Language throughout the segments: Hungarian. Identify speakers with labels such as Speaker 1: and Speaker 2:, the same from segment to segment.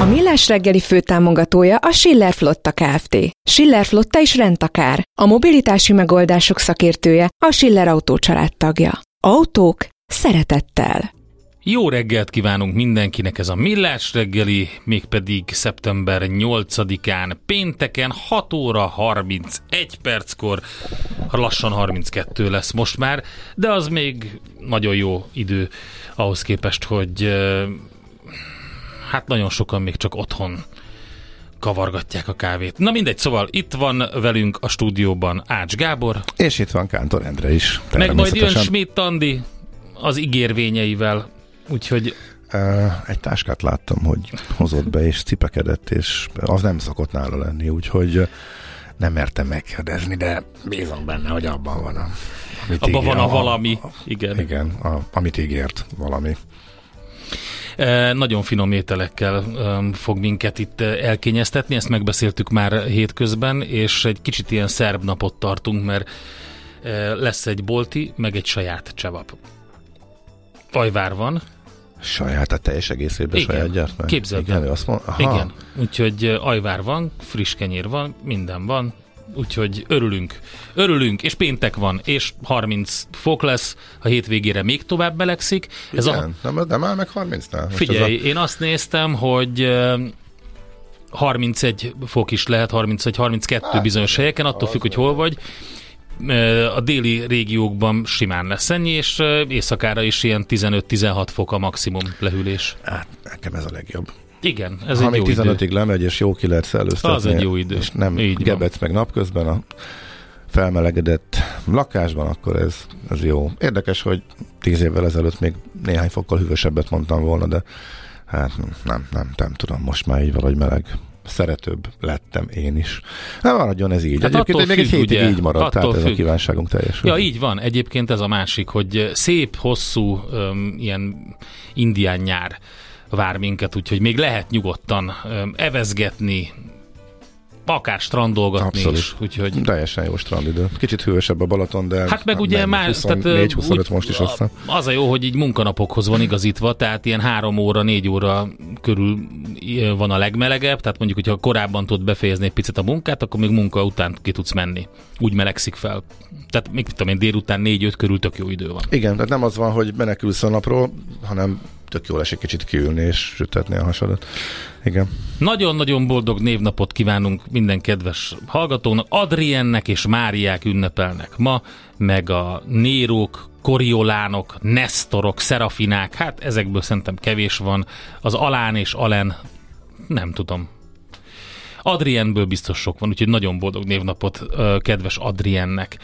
Speaker 1: A Millás reggeli főtámogatója a Schiller Flotta Kft. Schiller Flotta is rendtakár. A mobilitási megoldások szakértője a Schiller Autó tagja. Autók szeretettel.
Speaker 2: Jó reggelt kívánunk mindenkinek, ez a Millás reggeli, mégpedig szeptember 8-án, pénteken 6 óra 31 perckor, lassan 32 lesz most már, de az még nagyon jó idő ahhoz képest, hogy hát nagyon sokan még csak otthon kavargatják a kávét. Na mindegy, szóval itt van velünk a stúdióban Ács Gábor.
Speaker 3: És itt van Kántor Endre is.
Speaker 2: Meg majd jön Schmidt Andi az ígérvényeivel, úgyhogy...
Speaker 3: Egy táskát láttam, hogy hozott be, és cipekedett, és az nem szokott nála lenni, úgyhogy nem mertem megkérdezni, de bízom benne, hogy abban van a...
Speaker 2: Amit abban ígér, van a valami, igen.
Speaker 3: Igen, a, amit ígért valami.
Speaker 2: Nagyon finom ételekkel fog minket itt elkényeztetni, ezt megbeszéltük már hétközben, és egy kicsit ilyen szerb napot tartunk, mert lesz egy bolti, meg egy saját csevap. Ajvár van.
Speaker 3: Saját, a teljes egészében Igen. saját gyártmány?
Speaker 2: Képzeld
Speaker 3: Igen,
Speaker 2: azt mond, Igen, úgyhogy ajvár van, friss kenyér van, minden van, úgyhogy örülünk. Örülünk, és péntek van, és 30 fok lesz, a hétvégére még tovább belegszik.
Speaker 3: Ez Igen, a... nem, nem áll meg 30-nál?
Speaker 2: Figyelj, a... én azt néztem, hogy 31 fok is lehet, 31-32 hát, bizonyos helyeken, attól függ, hogy hol vagy. A déli régiókban simán lesz ennyi, és éjszakára is ilyen 15-16 fok a maximum lehűlés.
Speaker 3: Hát, nekem ez a legjobb.
Speaker 2: Igen, ez
Speaker 3: ha
Speaker 2: egy jó
Speaker 3: 15-ig idő. lemegy, és jó ki lehet szellőztetni.
Speaker 2: Az egy jó idő.
Speaker 3: És nem Így gebetsz van. meg napközben a felmelegedett lakásban, akkor ez, ez jó. Érdekes, hogy tíz évvel ezelőtt még néhány fokkal hűvösebbet mondtam volna, de hát nem, nem, nem tudom, most már így valahogy meleg szeretőbb lettem én is. Nem maradjon ez így.
Speaker 2: Hát Egyébként
Speaker 3: még
Speaker 2: függ,
Speaker 3: egy hétig
Speaker 2: ugye,
Speaker 3: így maradt, tehát függ. ez a kívánságunk teljesül.
Speaker 2: Ja, így van. Egyébként ez a másik, hogy szép, hosszú, um, ilyen indián nyár vár minket, úgyhogy még lehet nyugodtan evezgetni, akár strandolgatni
Speaker 3: Abszolút.
Speaker 2: is. Úgyhogy...
Speaker 3: Teljesen jó strandidő. Kicsit hősebb a Balaton, de
Speaker 2: hát meg ugye már
Speaker 3: 24, 25 most is aztán.
Speaker 2: Az a jó, hogy így munkanapokhoz van igazítva, tehát ilyen három óra, négy óra körül van a legmelegebb, tehát mondjuk, hogyha korábban tudod befejezni egy picit a munkát, akkor még munka után ki tudsz menni. Úgy melegszik fel. Tehát még tudom én, délután négy-öt körül tök jó idő van.
Speaker 3: Igen, tehát nem az van, hogy menekülsz a napról, hanem tök jól esik kicsit kiülni és sütetni a hasadat. Igen.
Speaker 2: Nagyon-nagyon boldog névnapot kívánunk minden kedves hallgatónak. Adriennek és Máriák ünnepelnek ma, meg a Nérók, Koriolánok, Nestorok, Szerafinák, hát ezekből szerintem kevés van. Az Alán és Alen, nem tudom. Adrienből biztos sok van, úgyhogy nagyon boldog névnapot kedves Adriennek.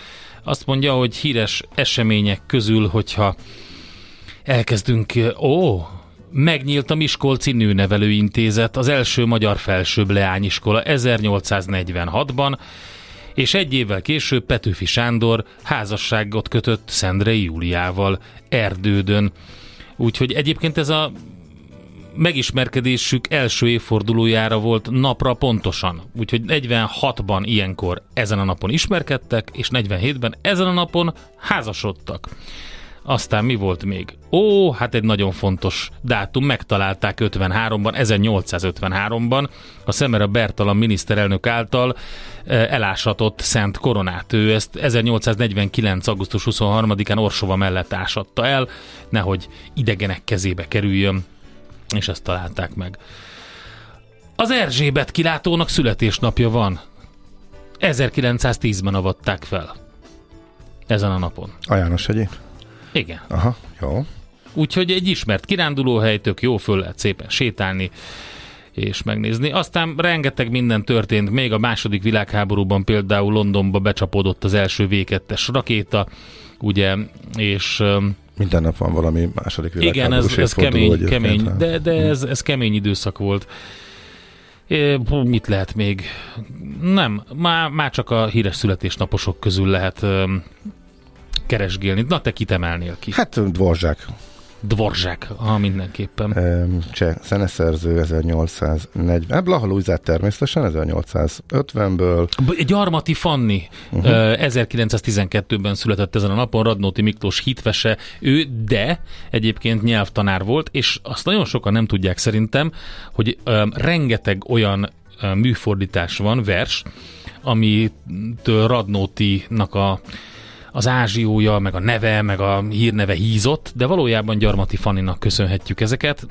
Speaker 2: Azt mondja, hogy híres események közül, hogyha elkezdünk, ó, megnyílt a Miskolci Nőnevelőintézet, az első magyar felsőbb leányiskola 1846-ban, és egy évvel később Petőfi Sándor házasságot kötött Szendrei Júliával Erdődön. Úgyhogy egyébként ez a megismerkedésük első évfordulójára volt napra pontosan. Úgyhogy 46-ban ilyenkor ezen a napon ismerkedtek, és 47-ben ezen a napon házasodtak. Aztán mi volt még? Ó, hát egy nagyon fontos dátum, megtalálták 53-ban, 1853-ban a Szemere Bertalan miniszterelnök által eh, elásatott Szent Koronát. Ő ezt 1849. augusztus 23-án Orsova mellett ásatta el, nehogy idegenek kezébe kerüljön, és ezt találták meg. Az Erzsébet kilátónak születésnapja van. 1910-ben avatták fel. Ezen a napon.
Speaker 3: A János hegyi?
Speaker 2: Igen.
Speaker 3: Aha, jó.
Speaker 2: Úgyhogy egy ismert kirándulóhely, tök jó, föl lehet szépen sétálni és megnézni. Aztán rengeteg minden történt, még a második világháborúban például Londonba becsapódott az első V2-es rakéta, ugye, és
Speaker 3: Minden nap van valami második
Speaker 2: igen,
Speaker 3: világháborús
Speaker 2: ez, ez
Speaker 3: évforduló
Speaker 2: kemény, kemény
Speaker 3: hát.
Speaker 2: de, de ez, ez kemény időszak volt. É, mit lehet még? Nem, már, már csak a híres születésnaposok közül lehet keresgélni. Na, te kit emelnél ki?
Speaker 3: Hát Dvorzsák,
Speaker 2: Dvorzsák, ha mindenképpen.
Speaker 3: cseh zeneszerző 1840, hát Blaha Lujzát természetesen 1850-ből,
Speaker 2: B- Gyarmati Fanni uh-huh. 1912-ben született ezen a napon, Radnóti Miklós hitvese ő, de egyébként nyelvtanár volt, és azt nagyon sokan nem tudják szerintem, hogy rengeteg olyan műfordítás van, vers, amitől Radnótinak a az ázsiója, meg a neve, meg a hírneve hízott, de valójában Gyarmati Fanninak köszönhetjük ezeket.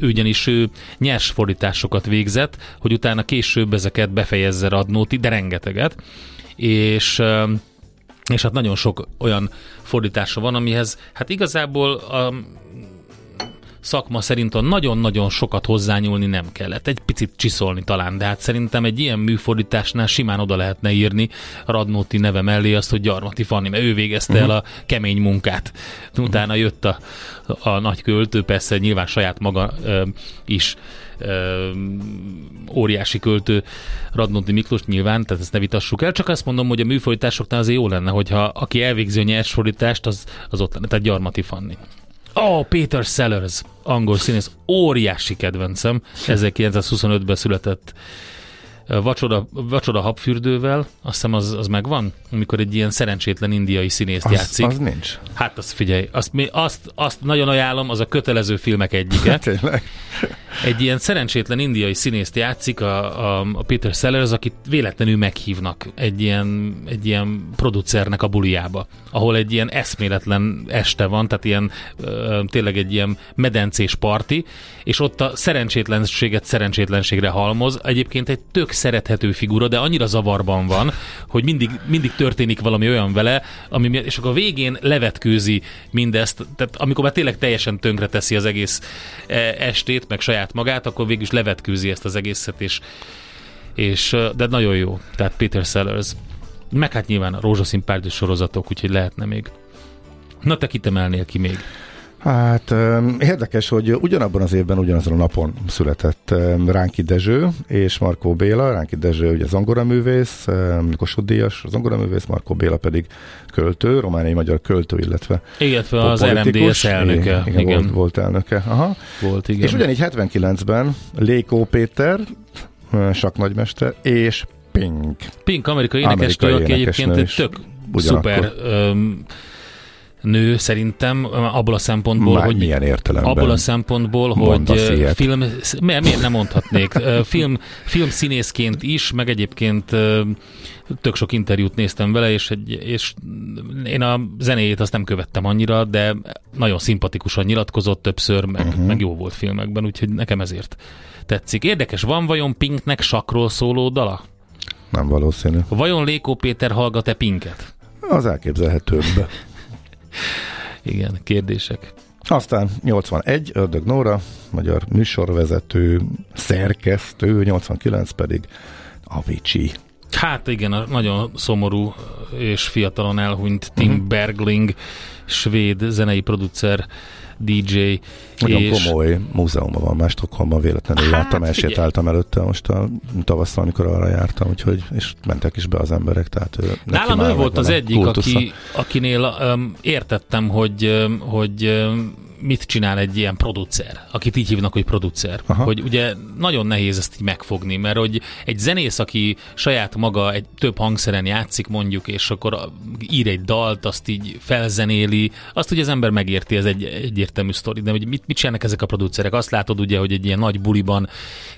Speaker 2: Ugyanis ő nyers fordításokat végzett, hogy utána később ezeket befejezze Radnóti, de rengeteget. És és hát nagyon sok olyan fordítása van, amihez hát igazából a szakma szerint a nagyon-nagyon sokat hozzányúlni nem kellett. Egy picit csiszolni talán, de hát szerintem egy ilyen műfordításnál simán oda lehetne írni Radnóti neve mellé azt, hogy Gyarmati Fanni, mert ő végezte el a kemény munkát. Utána jött a, a nagy költő, persze nyilván saját maga ö, is ö, óriási költő Radnóti Miklós nyilván, tehát ezt ne vitassuk el, csak azt mondom, hogy a műfordításoknál azért jó lenne, hogyha aki elvégzi a nyers fordítást, az, az ott lenne, tehát Gyarmati Fanni. Ó, oh, Peter Sellers, angol színész, óriási kedvencem, 1925-ben született Ö, Vacsoda, vacsoda habfürdővel, azt hiszem az, az megvan, amikor egy ilyen szerencsétlen indiai színészt
Speaker 3: az,
Speaker 2: játszik.
Speaker 3: az nincs.
Speaker 2: Hát azt figyelj, azt, mi- azt, azt nagyon ajánlom, az a kötelező filmek egyike.
Speaker 3: Tényleg.
Speaker 2: Egy ilyen szerencsétlen indiai színészt játszik, a, a, a Peter Sellers, akit véletlenül meghívnak egy ilyen, egy ilyen producernek a buliába, ahol egy ilyen eszméletlen este van, tehát ilyen tényleg egy ilyen medencés parti, és ott a szerencsétlenséget szerencsétlenségre halmoz. Egyébként egy tök szerethető figura, de annyira zavarban van, hogy mindig, mindig történik valami olyan vele, ami és akkor a végén levetkőzi mindezt, tehát amikor már tényleg teljesen tönkre teszi az egész e, estét, meg saját magát, akkor végül is levetkőzi ezt az egészet, és, és de nagyon jó. Tehát Peter Sellers. Meg hát nyilván a rózsaszín párdos sorozatok, úgyhogy lehetne még. Na te kit emelnél ki még?
Speaker 3: Hát érdekes, hogy ugyanabban az évben, ugyanazon a napon született Ránki Dezső és Markó Béla. Ránki Dezső ugye zongoraművész, Kossuth Díjas zongoraművész, Markó Béla pedig költő, romániai magyar költő, illetve
Speaker 2: Illetve az. RMDS elnöke.
Speaker 3: Igen, igen. Volt, volt elnöke. Aha.
Speaker 2: volt igen.
Speaker 3: És ugyanígy 79-ben Lékó Péter, saknagymester, és Pink.
Speaker 2: Pink amerikai énekesnő, aki egyébként egy tök
Speaker 3: Ugyanakkor.
Speaker 2: szuper öm, nő szerintem abból a szempontból,
Speaker 3: Már
Speaker 2: hogy
Speaker 3: milyen értelemben?
Speaker 2: abból a szempontból, hogy
Speaker 3: mondasz ilyet?
Speaker 2: film, miért, miért nem mondhatnék, film, film színészként is, meg egyébként tök sok interjút néztem vele, és, egy, és én a zenéjét azt nem követtem annyira, de nagyon szimpatikusan nyilatkozott többször, meg, uh-huh. meg jó volt filmekben, úgyhogy nekem ezért tetszik. Érdekes, van vajon Pinknek sakról szóló dala?
Speaker 3: Nem valószínű.
Speaker 2: Vajon Lékó Péter hallgat-e Pinket?
Speaker 3: Az elképzelhetőbb.
Speaker 2: Igen, kérdések.
Speaker 3: Aztán 81, Ördög Nóra, magyar műsorvezető, szerkesztő, 89 pedig Avicii.
Speaker 2: Hát igen, a nagyon szomorú és fiatalon elhunyt Tim uh-huh. Bergling, svéd zenei producer, DJ.
Speaker 3: Nagyon
Speaker 2: és
Speaker 3: komoly múzeumban van, már Stockholmban véletlenül
Speaker 2: Hát,
Speaker 3: láttam, elsétáltam előtte most a tavasszal, amikor arra jártam, úgyhogy, és mentek is be az emberek, tehát ő,
Speaker 2: Nálam ő volt az egyik,
Speaker 3: kultusza.
Speaker 2: aki, akinél um, értettem, hogy, um, hogy um, mit csinál egy ilyen producer, akit így hívnak, hogy producer. Aha. Hogy ugye nagyon nehéz ezt így megfogni, mert hogy egy zenész, aki saját maga egy több hangszeren játszik mondjuk, és akkor ír egy dalt, azt így felzenéli, azt ugye az ember megérti, ez egy egyértelmű sztori, de hogy mit, mit csinálnak ezek a producerek? Azt látod ugye, hogy egy ilyen nagy buliban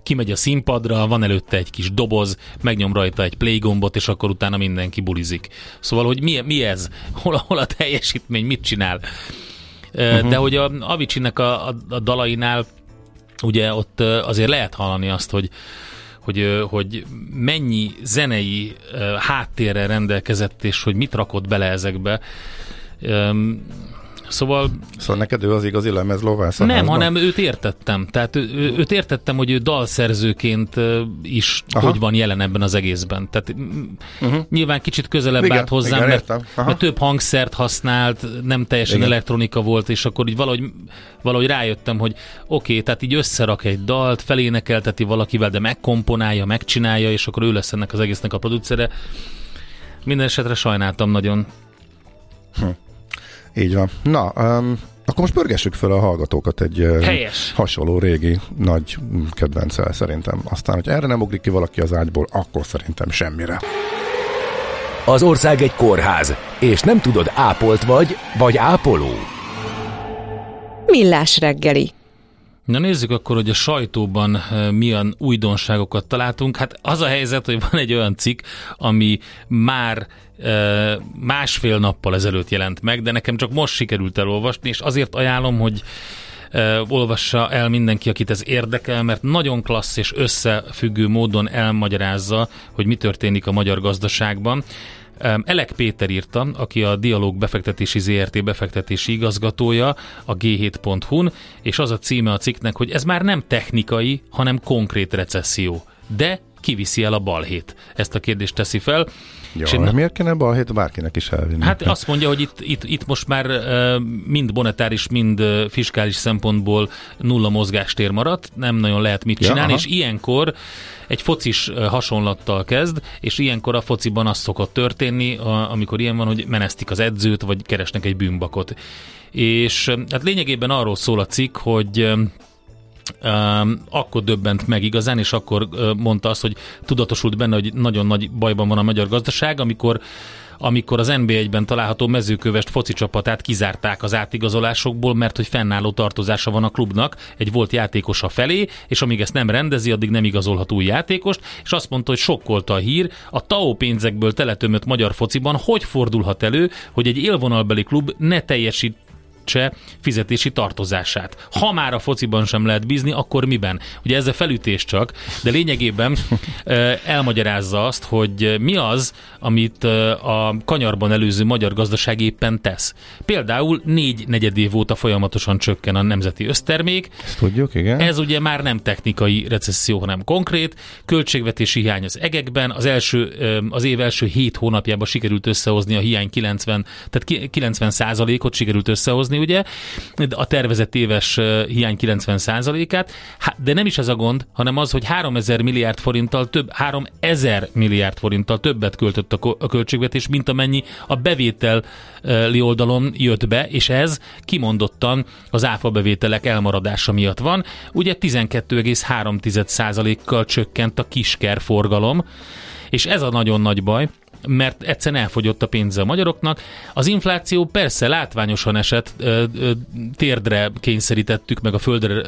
Speaker 2: kimegy a színpadra, van előtte egy kis doboz, megnyom rajta egy play gombot, és akkor utána mindenki bulizik. Szóval, hogy mi, mi ez? Hol, hol a teljesítmény, mit csinál? Uh-huh. De hogy a Avicii-nek a, a, a dalainál ugye ott azért lehet hallani azt, hogy hogy, hogy mennyi zenei háttérrel rendelkezett, és hogy mit rakott bele ezekbe. Szóval...
Speaker 3: Szóval neked ő az igazi lemez lovász?
Speaker 2: Nem, házban? hanem őt értettem. Tehát ő, őt értettem, hogy ő dalszerzőként is Aha. hogy van jelen ebben az egészben. Tehát uh-huh. nyilván kicsit közelebb igen, állt hozzám, igen, mert, mert több hangszert használt, nem teljesen igen. elektronika volt, és akkor így valahogy, valahogy rájöttem, hogy oké, okay, tehát így összerak egy dalt, felénekelteti valakivel, de megkomponálja, megcsinálja, és akkor ő lesz ennek az egésznek a producere. Minden esetre sajnáltam nagyon.
Speaker 3: Hm. Így van. Na, um, akkor most pörgessük fel a hallgatókat egy
Speaker 2: Helyes.
Speaker 3: hasonló régi nagy kedvencel szerintem. Aztán, hogy erre nem ugrik ki valaki az ágyból, akkor szerintem semmire.
Speaker 4: Az ország egy kórház, és nem tudod, ápolt vagy, vagy ápoló.
Speaker 1: Millás reggeli.
Speaker 2: Na nézzük akkor, hogy a sajtóban milyen újdonságokat találtunk. Hát az a helyzet, hogy van egy olyan cikk, ami már másfél nappal ezelőtt jelent meg, de nekem csak most sikerült elolvasni, és azért ajánlom, hogy olvassa el mindenki, akit ez érdekel, mert nagyon klassz és összefüggő módon elmagyarázza, hogy mi történik a magyar gazdaságban. Elek Péter írta, aki a Dialóg befektetési ZRT befektetési igazgatója a G7.hu-n, és az a címe a cikknek, hogy ez már nem technikai, hanem konkrét recesszió. De kiviszi el a balhét? Ezt a kérdést teszi fel.
Speaker 3: Ja, és én, miért kéne balhét bárkinek is elvinni?
Speaker 2: Hát azt mondja, hogy itt, itt, itt most már mind monetáris, mind fiskális szempontból nulla mozgástér maradt, nem nagyon lehet mit csinálni, ja, és ilyenkor egy focis hasonlattal kezd, és ilyenkor a fociban az szokott történni, amikor ilyen van, hogy menesztik az edzőt, vagy keresnek egy bűnbakot. És hát lényegében arról szól a cikk, hogy akkor döbbent meg igazán, és akkor mondta azt, hogy tudatosult benne, hogy nagyon nagy bajban van a magyar gazdaság, amikor amikor az NB1-ben található mezőkövest foci csapatát kizárták az átigazolásokból, mert hogy fennálló tartozása van a klubnak. Egy volt játékosa felé, és amíg ezt nem rendezi, addig nem igazolhat új játékost, és azt mondta, hogy sokkolta a hír, a TAO pénzekből teletömött magyar fociban hogy fordulhat elő, hogy egy élvonalbeli klub ne teljesít segítse fizetési tartozását. Ha már a fociban sem lehet bízni, akkor miben? Ugye ez a felütés csak, de lényegében elmagyarázza azt, hogy mi az, amit a kanyarban előző magyar gazdaság éppen tesz. Például négy negyed év óta folyamatosan csökken a nemzeti össztermék.
Speaker 3: Ezt tudjuk, igen.
Speaker 2: Ez ugye már nem technikai recesszió, hanem konkrét. Költségvetési hiány az egekben. Az, első, az év első hét hónapjában sikerült összehozni a hiány 90, tehát 90 százalékot sikerült összehozni, hozni, ugye, a tervezett éves hiány 90%-át, de nem is ez a gond, hanem az, hogy 3000 milliárd forinttal több, 3000 milliárd forinttal többet költött a költségvetés, mint amennyi a bevételi oldalon jött be, és ez kimondottan az áfa bevételek elmaradása miatt van. Ugye 12,3%-kal csökkent a kisker forgalom, és ez a nagyon nagy baj, mert egyszerűen elfogyott a pénze a magyaroknak. Az infláció persze látványosan esett, térdre kényszerítettük, meg a földre,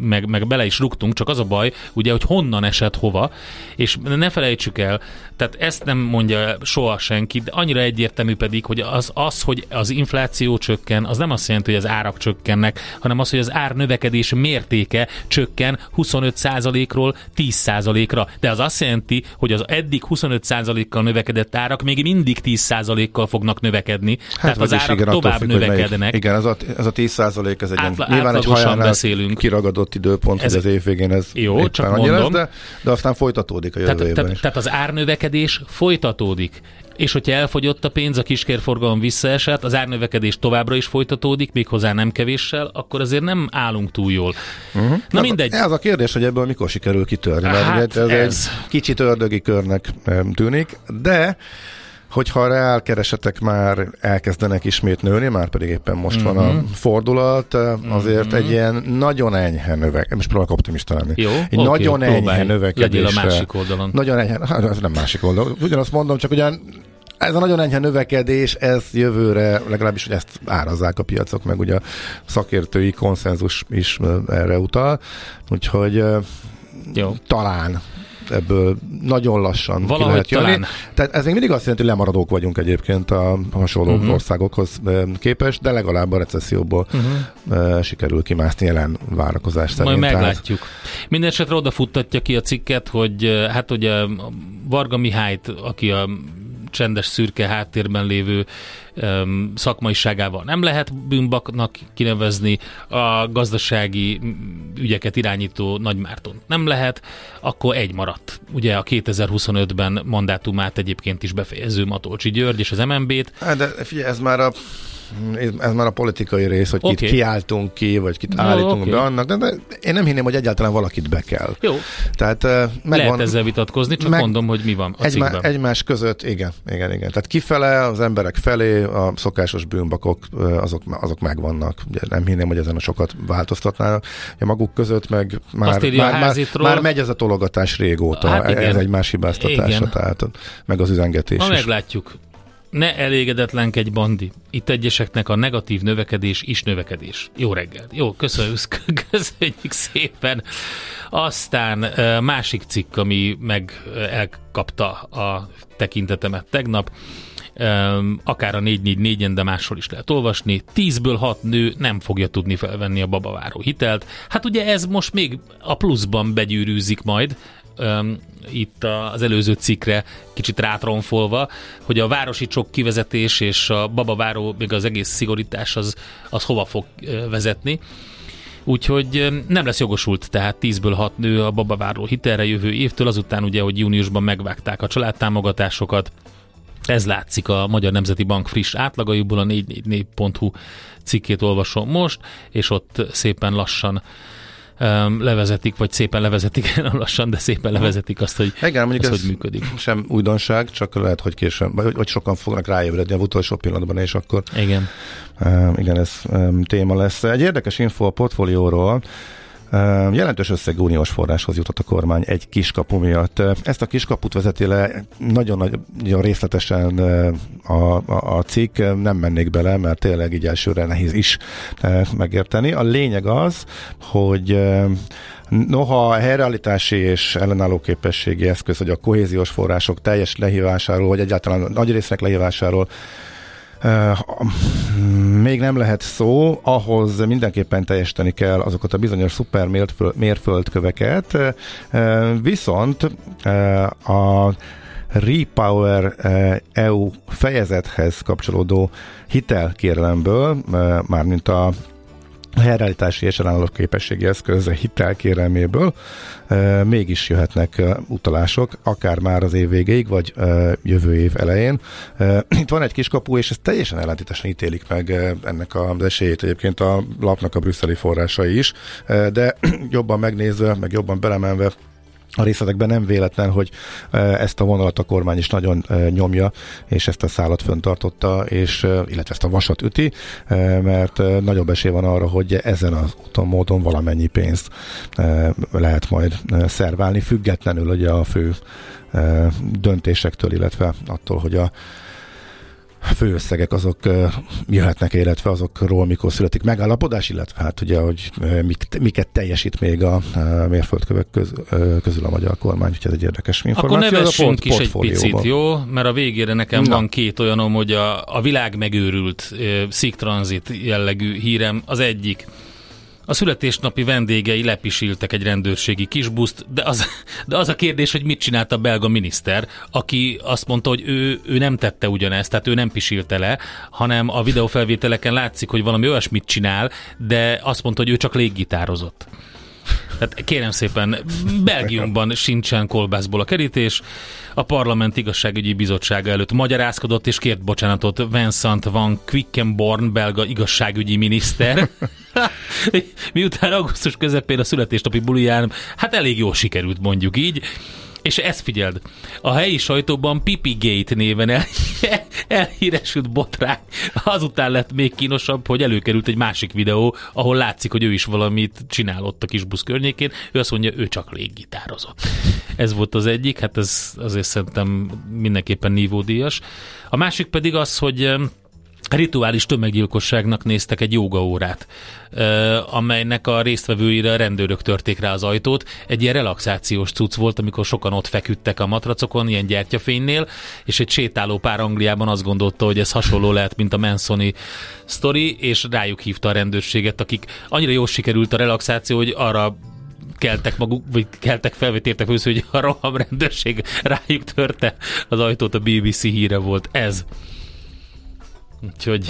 Speaker 2: meg, meg bele is rúgtunk, csak az a baj, ugye, hogy honnan esett hova, és ne felejtsük el, tehát ezt nem mondja soha senki, de annyira egyértelmű pedig, hogy az, az, hogy az infláció csökken, az nem azt jelenti, hogy az árak csökkennek, hanem az, hogy az ár növekedés mértéke csökken 25%-ról 10%-ra. De az azt jelenti, hogy az eddig 25%-kal növekedett árak még mindig 10%-kal fognak növekedni. Hát, Tehát az árak igen, tovább függ, növekednek.
Speaker 3: Igen, ez a, ez a 10% ez egy Átla, nyilván egy hajánál beszélünk. kiragadott időpont, ez, hogy az évvégén ez
Speaker 2: jó, csak mondom, lesz,
Speaker 3: de, de aztán folytatódik a jövő
Speaker 2: tehát, évben tehát, tehát az árnövekedés folytatódik és hogyha elfogyott a pénz, a kiskérforgalom visszaesett, az árnövekedés továbbra is folytatódik, méghozzá nem kevéssel, akkor azért nem állunk túl jól. Uh-huh. Na
Speaker 3: hát
Speaker 2: mindegy.
Speaker 3: Ez a kérdés, hogy ebből mikor sikerül kitörni, mert hát ez, ez egy kicsit ördögi körnek tűnik, de hogyha a reál keresetek már elkezdenek ismét nőni, már pedig éppen most mm-hmm. van a mhm. fordulat, azért mm-hmm. egy ilyen nagyon enyhe növek, most próbálok optimista lenni.
Speaker 2: Jó,
Speaker 3: egy
Speaker 2: okay,
Speaker 3: nagyon
Speaker 2: próbálj.
Speaker 3: enyhe növekedésre.
Speaker 2: a másik oldalon.
Speaker 3: Nagyon enyhe, hát ez nem másik oldal. Ugyanazt mondom, csak ugyan ez a nagyon enyhe növekedés, ez jövőre legalábbis, hogy ezt árazzák a piacok, meg ugye a szakértői konszenzus is erre utal. Úgyhogy Jó. talán ebből nagyon lassan
Speaker 2: Valahogy ki lehet jönni. Talán.
Speaker 3: Tehát ez még mindig azt jelenti, hogy lemaradók vagyunk egyébként a hasonló uh-huh. országokhoz képest, de legalább a recesszióból uh-huh. sikerül kimászni jelen várakozás szerint.
Speaker 2: Majd meglátjuk. Tehát... Mindenesetre odafuttatja ki a cikket, hogy hát ugye Varga Mihályt, aki a csendes szürke háttérben lévő um, szakmaiságával nem lehet bűnbaknak kinevezni, a gazdasági ügyeket irányító Nagymárton nem lehet, akkor egy maradt. Ugye a 2025-ben mandátumát egyébként is befejező Matolcsi György és az MNB-t.
Speaker 3: Hát de figyelj, ez már a ez már a politikai rész, hogy okay. kit kiáltunk ki, vagy kit állítunk okay. be annak, de, de én nem hinném, hogy egyáltalán valakit be kell.
Speaker 2: Jó.
Speaker 3: Tehát, megvan,
Speaker 2: Lehet ezzel vitatkozni, csak meg, mondom, hogy mi van a egymá, cikkben.
Speaker 3: Egymás között, igen, igen, igen. Tehát kifele, az emberek felé a szokásos bűnbakok, azok, azok megvannak. Ugye nem hinném, hogy ezen a sokat változtatnának. A maguk között meg már, már, már, már megy ez a tologatás régóta. Hát igen. ez egy más hibáztatása, igen. tehát meg az üzengetés
Speaker 2: Ha is. meglátjuk ne elégedetlenkedj, Bandi. Itt egyeseknek a negatív növekedés is növekedés. Jó reggelt. Jó, köszönjük, köszönjük szépen. Aztán másik cikk, ami meg elkapta a tekintetemet tegnap, akár a 444-en, de máshol is lehet olvasni. 10-ből 6 nő nem fogja tudni felvenni a babaváró hitelt. Hát ugye ez most még a pluszban begyűrűzik majd, um, itt az előző cikkre kicsit rátronfolva, hogy a városi csok kivezetés és a babaváró, még az egész szigorítás az, az hova fog vezetni. Úgyhogy nem lesz jogosult, tehát 10-ből 6 nő a babaváró hitelre jövő évtől, azután ugye, hogy júniusban megvágták a családtámogatásokat, ez látszik a Magyar Nemzeti Bank friss átlagaiból, a 444.hu cikkét olvasom most, és ott szépen lassan um, levezetik, vagy szépen levezetik, lassan, de szépen levezetik azt, hogy,
Speaker 3: Igen,
Speaker 2: azt,
Speaker 3: ez
Speaker 2: hogy működik.
Speaker 3: Sem újdonság, csak lehet, hogy későn, vagy, vagy sokan fognak ráébredni a utolsó pillanatban, és akkor
Speaker 2: igen,
Speaker 3: um, igen ez um, téma lesz. Egy érdekes info a portfólióról, Jelentős összeg uniós forráshoz jutott a kormány egy kiskapu miatt. Ezt a kiskaput vezeti le nagyon, nagyon részletesen a, a, a cikk, nem mennék bele, mert tényleg így elsőre nehéz is megérteni. A lényeg az, hogy Noha a helyreállítási és ellenálló képességi eszköz, hogy a kohéziós források teljes lehívásáról, vagy egyáltalán nagy résznek lehívásáról még nem lehet szó, ahhoz mindenképpen teljesíteni kell azokat a bizonyos szuper mérföldköveket, viszont a Repower EU fejezethez kapcsolódó hitelkérelemből, mármint a helyreállítási és ellenálló képességi eszköz hitelkérelméből e, mégis jöhetnek e, utalások, akár már az év végéig, vagy e, jövő év elején. E, itt van egy kis kapu, és ez teljesen ellentétesen ítélik meg e, ennek az esélyét egyébként a lapnak a brüsszeli forrásai is, e, de jobban megnézve, meg jobban belemenve a részletekben nem véletlen, hogy e, ezt a vonalat a kormány is nagyon e, nyomja, és ezt a szállat föntartotta, és, e, illetve ezt a vasat üti, mert nagyobb esély van arra, hogy ezen az úton módon valamennyi pénzt lehet majd szerválni, függetlenül ugye a fő döntésektől, illetve attól, hogy a főösszegek azok jöhetnek, illetve azokról mikor születik megállapodás, illetve hát ugye, hogy miket teljesít még a mérföldkövek közül a magyar kormány, úgyhogy ez egy érdekes információ.
Speaker 2: Akkor nevessünk is egy picit, jó? Mert a végére nekem Na. van két olyanom, hogy a, a világ megőrült Szik Transit jellegű hírem. Az egyik, a születésnapi vendégei lepisiltek egy rendőrségi kisbuszt, de az, de az a kérdés, hogy mit csinált a belga miniszter, aki azt mondta, hogy ő, ő nem tette ugyanezt, tehát ő nem pisilte le, hanem a videófelvételeken látszik, hogy valami olyasmit csinál, de azt mondta, hogy ő csak léggitározott. Tehát kérem szépen, Belgiumban sincsen kolbászból a kerítés. A Parlament Igazságügyi Bizottsága előtt magyarázkodott és kért bocsánatot Vincent van Quickenborn, belga igazságügyi miniszter. Miután augusztus közepén a születésnapi buliján, hát elég jól sikerült mondjuk így. És ezt figyeld, a helyi sajtóban Pipi Gate néven elhíresült botrány azután lett még kínosabb, hogy előkerült egy másik videó, ahol látszik, hogy ő is valamit csinálott a kis busz környékén. Ő azt mondja, ő csak léggitározott. Ez volt az egyik, hát ez azért szerintem mindenképpen nívódíjas. A másik pedig az, hogy rituális tömeggyilkosságnak néztek egy jogaórát, amelynek a résztvevőire a rendőrök törték rá az ajtót. Egy ilyen relaxációs cucc volt, amikor sokan ott feküdtek a matracokon, ilyen gyertyafénynél, és egy sétáló pár Angliában azt gondolta, hogy ez hasonló lehet, mint a Mansoni sztori, és rájuk hívta a rendőrséget, akik annyira jól sikerült a relaxáció, hogy arra keltek maguk, vagy keltek fel, vagy tértek fel, hogy a roham rendőrség rájuk törte az ajtót, a BBC híre volt ez. Úgyhogy...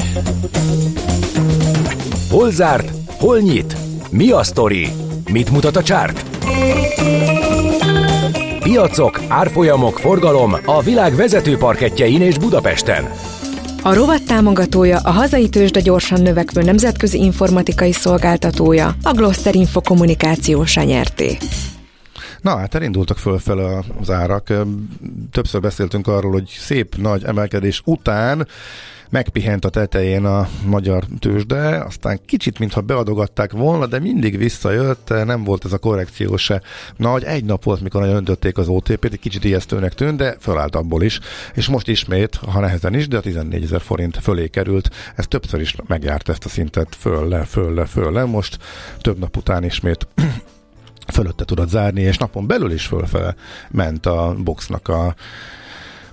Speaker 4: Hol zárt? Hol nyit? Mi a sztori? Mit mutat a csárt? Piacok, árfolyamok, forgalom a világ vezető parketjein és Budapesten.
Speaker 1: A rovat támogatója a hazai tőzsde gyorsan növekvő nemzetközi informatikai szolgáltatója, a Gloster Info kommunikációsa nyerté.
Speaker 3: Na hát elindultak fölfele az árak. Többször beszéltünk arról, hogy szép nagy emelkedés után megpihent a tetején a magyar tőzsde, aztán kicsit, mintha beadogatták volna, de mindig visszajött, nem volt ez a korrekció se nagy. Egy nap volt, mikor nagyon öntötték az OTP-t, egy kicsit ijesztőnek tűnt, de fölállt abból is, és most ismét, ha nehezen is, de a 14 ezer forint fölé került. Ez többször is megjárt ezt a szintet föl le, föl le, föl le. Most több nap után ismét fölötte tudod zárni, és napon belül is fölfele ment a boxnak a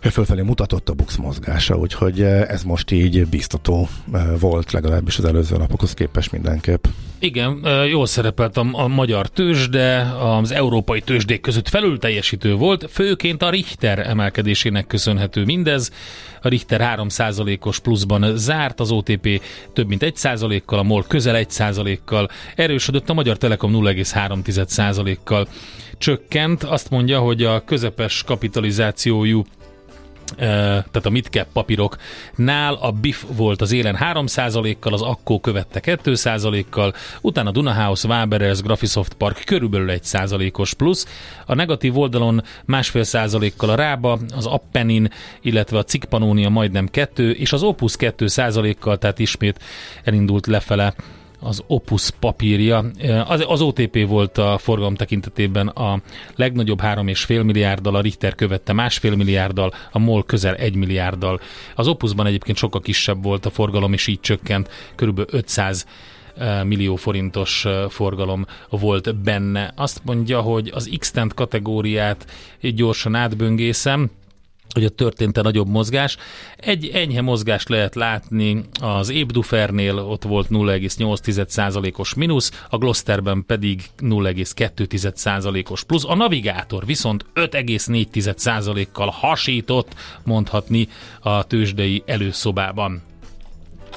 Speaker 3: fölfelé mutatott a bux mozgása, úgyhogy eh, ez most így biztató eh, volt legalábbis az előző napokhoz képest mindenképp.
Speaker 2: Igen, eh, jól szerepelt a, a magyar tőzsde, az európai tőzsdék között felül teljesítő volt, főként a Richter emelkedésének köszönhető mindez. A Richter 3%-os pluszban zárt, az OTP több mint 1%-kal, a MOL közel 1%-kal, erősödött a Magyar Telekom 0,3%-kal csökkent. Azt mondja, hogy a közepes kapitalizációjú tehát a midcap papíroknál a BIF volt az élen 3%-kal, az Akkó követte 2%-kal, utána Dunahouse, Waberers, Graphisoft Park körülbelül 1%-os plusz, a negatív oldalon másfél százalékkal a Rába, az Appenin, illetve a Cikpanónia majdnem 2, és az Opus 2%-kal, tehát ismét elindult lefele az Opus papírja. Az, az OTP volt a forgalom tekintetében a legnagyobb 3,5 milliárddal, a Richter követte másfél milliárddal, a MOL közel 1 milliárddal. Az Opusban egyébként sokkal kisebb volt a forgalom, és így csökkent kb. 500 millió forintos forgalom volt benne. Azt mondja, hogy az x kategóriát gyorsan átböngészem, hogy ott történt-e nagyobb mozgás. Egy enyhe mozgást lehet látni az Ébdufernél, ott volt 0,8%-os mínusz, a Glosterben pedig 0,2%-os plusz. A navigátor viszont 5,4%-kal hasított, mondhatni a tőzsdei előszobában.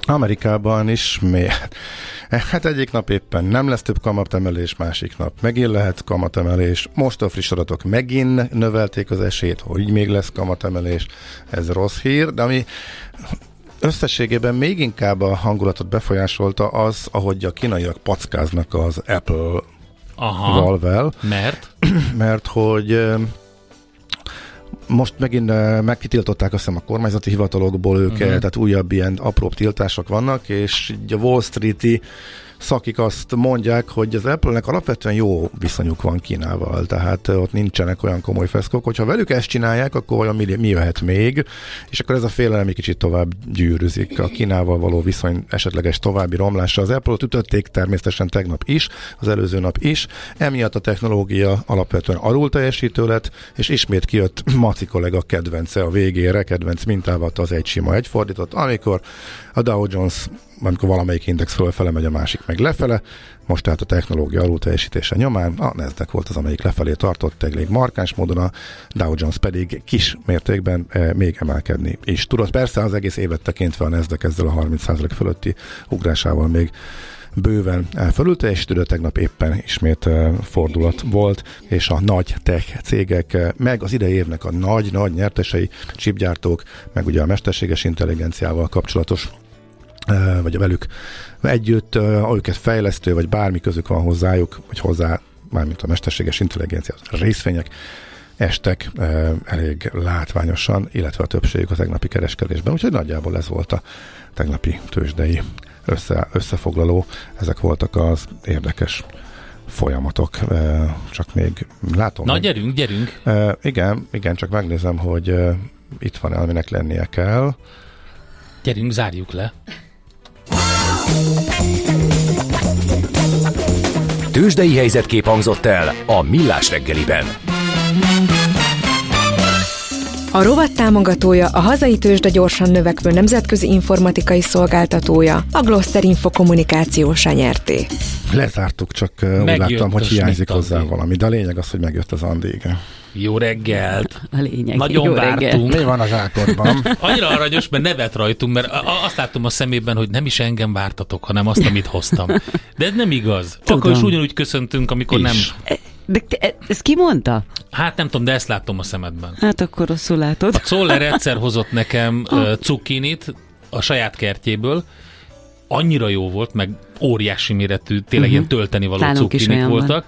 Speaker 3: Amerikában is miért? Hát egyik nap éppen nem lesz több kamatemelés, másik nap megint lehet kamatemelés. Most a friss adatok megint növelték az esélyt, hogy még lesz kamatemelés. Ez rossz hír, de ami összességében még inkább a hangulatot befolyásolta az, ahogy a kínaiak packáznak az Apple
Speaker 2: Aha,
Speaker 3: valvel.
Speaker 2: Mert?
Speaker 3: Mert hogy most megint megkitiltották azt hiszem a kormányzati hivatalokból őket, uh-huh. tehát újabb ilyen apró tiltások vannak, és a Wall Street-i szakik azt mondják, hogy az Apple-nek alapvetően jó viszonyuk van Kínával, tehát ott nincsenek olyan komoly feszkok, hogyha velük ezt csinálják, akkor olyan mi, mi jöhet még, és akkor ez a félelem egy kicsit tovább gyűrűzik. A Kínával való viszony esetleges további romlása. Az Apple-ot ütötték természetesen tegnap is, az előző nap is, emiatt a technológia alapvetően alul teljesítő lett, és ismét kijött Maci kollega kedvence a végére, kedvenc mintával az egy sima egyfordított, amikor a Dow Jones amikor valamelyik index fölfele megy, a másik meg lefele. Most tehát a technológia alul teljesítése nyomán a Nasdaq volt az, amelyik lefelé tartott elég markáns módon, a Dow Jones pedig kis mértékben e, még emelkedni is tudott. Persze az egész évet tekintve a Nasdaq ezzel a 30% fölötti ugrásával még bőven fölül teljesítő, tegnap éppen ismét e, fordulat volt, és a nagy tech cégek, e, meg az idei évnek a nagy-nagy nyertesei, chipgyártók, meg ugye a mesterséges intelligenciával kapcsolatos vagy velük együtt, őket fejlesztő, vagy bármi közük van hozzájuk, vagy hozzá, mármint a mesterséges intelligencia, a részvények, estek elég látványosan, illetve a többségük a tegnapi kereskedésben, úgyhogy nagyjából ez volt a tegnapi tőzsdei össze, összefoglaló. Ezek voltak az érdekes folyamatok, csak még látom.
Speaker 2: Na,
Speaker 3: meg,
Speaker 2: gyerünk, gyerünk.
Speaker 3: igen, igen, csak megnézem, hogy itt van aminek lennie kell.
Speaker 2: Gyerünk, zárjuk le.
Speaker 4: Tőzsdei helyzetkép hangzott el a Millás reggeliben.
Speaker 1: A rovat támogatója a hazai tőzsde gyorsan növekvő nemzetközi informatikai szolgáltatója, a Gloster Info kommunikációsa nyerté.
Speaker 3: Lezártuk, csak uh, úgy
Speaker 2: Megjött
Speaker 3: láttam, hogy hiányzik hozzá valami, de a lényeg az, hogy megjött az Andi, igen.
Speaker 2: Jó reggelt!
Speaker 5: A lényeg.
Speaker 2: Nagyon
Speaker 5: Jó
Speaker 2: vártunk.
Speaker 5: reggelt.
Speaker 3: Mi van az ákodban?
Speaker 2: Annyira aranyos, mert nevet rajtunk, mert azt láttam a szemében, hogy nem is engem vártatok, hanem azt, amit hoztam. De ez nem igaz. Akkor
Speaker 5: Tudom.
Speaker 2: is ugyanúgy köszöntünk, amikor nem...
Speaker 3: Is.
Speaker 5: De te, ezt ki mondta?
Speaker 2: Hát nem tudom, de ezt láttam a szemedben.
Speaker 5: Hát akkor rosszul látod.
Speaker 2: A Czoller egyszer hozott nekem uh, cukinit a saját kertjéből, annyira jó volt, meg óriási méretű, tényleg uh-huh. ilyen tölteni való
Speaker 5: Nálunk
Speaker 2: cukinik
Speaker 5: olyan van.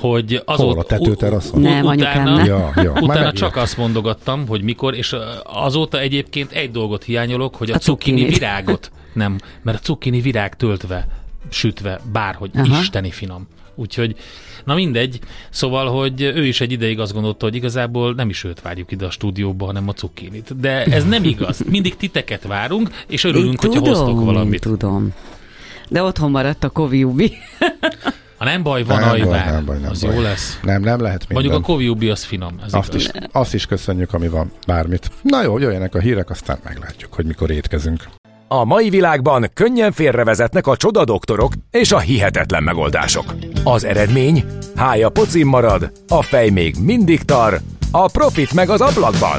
Speaker 2: Hogy azóta...
Speaker 3: Hol, a tetőteraszon?
Speaker 5: Nem, anyukám,
Speaker 3: Ja, ja. Már
Speaker 2: Utána csak azt mondogattam, hogy mikor, és azóta egyébként egy dolgot hiányolok, hogy a,
Speaker 5: A
Speaker 2: cukkini
Speaker 5: cukkinit.
Speaker 2: virágot nem, mert a cukkini virág töltve, sütve, bárhogy,
Speaker 5: Aha.
Speaker 2: isteni finom. Úgyhogy, na mindegy, szóval, hogy ő is egy ideig azt gondolta, hogy igazából nem is őt várjuk ide a stúdióba, hanem a cukkinit. De ez nem igaz. Mindig titeket várunk, és örülünk,
Speaker 5: Én
Speaker 2: hogyha hoztok
Speaker 5: tudom, én
Speaker 2: valamit.
Speaker 5: tudom. De otthon maradt a Koviubi.
Speaker 2: Ha nem baj, van
Speaker 3: Nem baj,
Speaker 2: ajvár.
Speaker 3: nem baj, nem
Speaker 2: az
Speaker 3: baj.
Speaker 2: jó lesz.
Speaker 3: Nem, nem lehet minden.
Speaker 2: Mondjuk a Koviubi az finom. Ez
Speaker 3: azt,
Speaker 2: igaz.
Speaker 3: is, azt is köszönjük, ami van, bármit. Na jó, jöjjenek a hírek, aztán meglátjuk, hogy mikor étkezünk.
Speaker 4: A mai világban könnyen félrevezetnek a csoda doktorok és a hihetetlen megoldások. Az eredmény? Hája pocim marad, a fej még mindig tar, a profit meg az ablakban.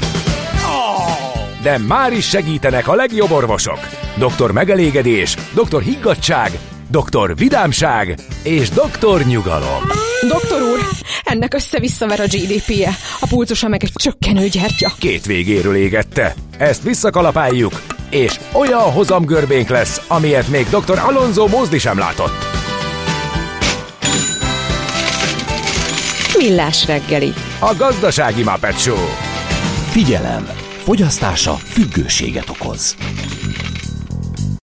Speaker 4: De már is segítenek a legjobb orvosok. Doktor megelégedés, doktor higgadság, doktor vidámság és doktor nyugalom.
Speaker 1: Doktor úr, ennek össze-visszaver a GDP-je, a pulcosa meg egy csökkenő gyertya.
Speaker 4: Két végéről égette. Ezt visszakalapáljuk, és olyan hozamgörbénk lesz, amilyet még dr. Alonso Mózdi sem látott.
Speaker 1: Millás reggeli.
Speaker 4: A gazdasági Muppet Show.
Speaker 6: Figyelem! Fogyasztása függőséget okoz.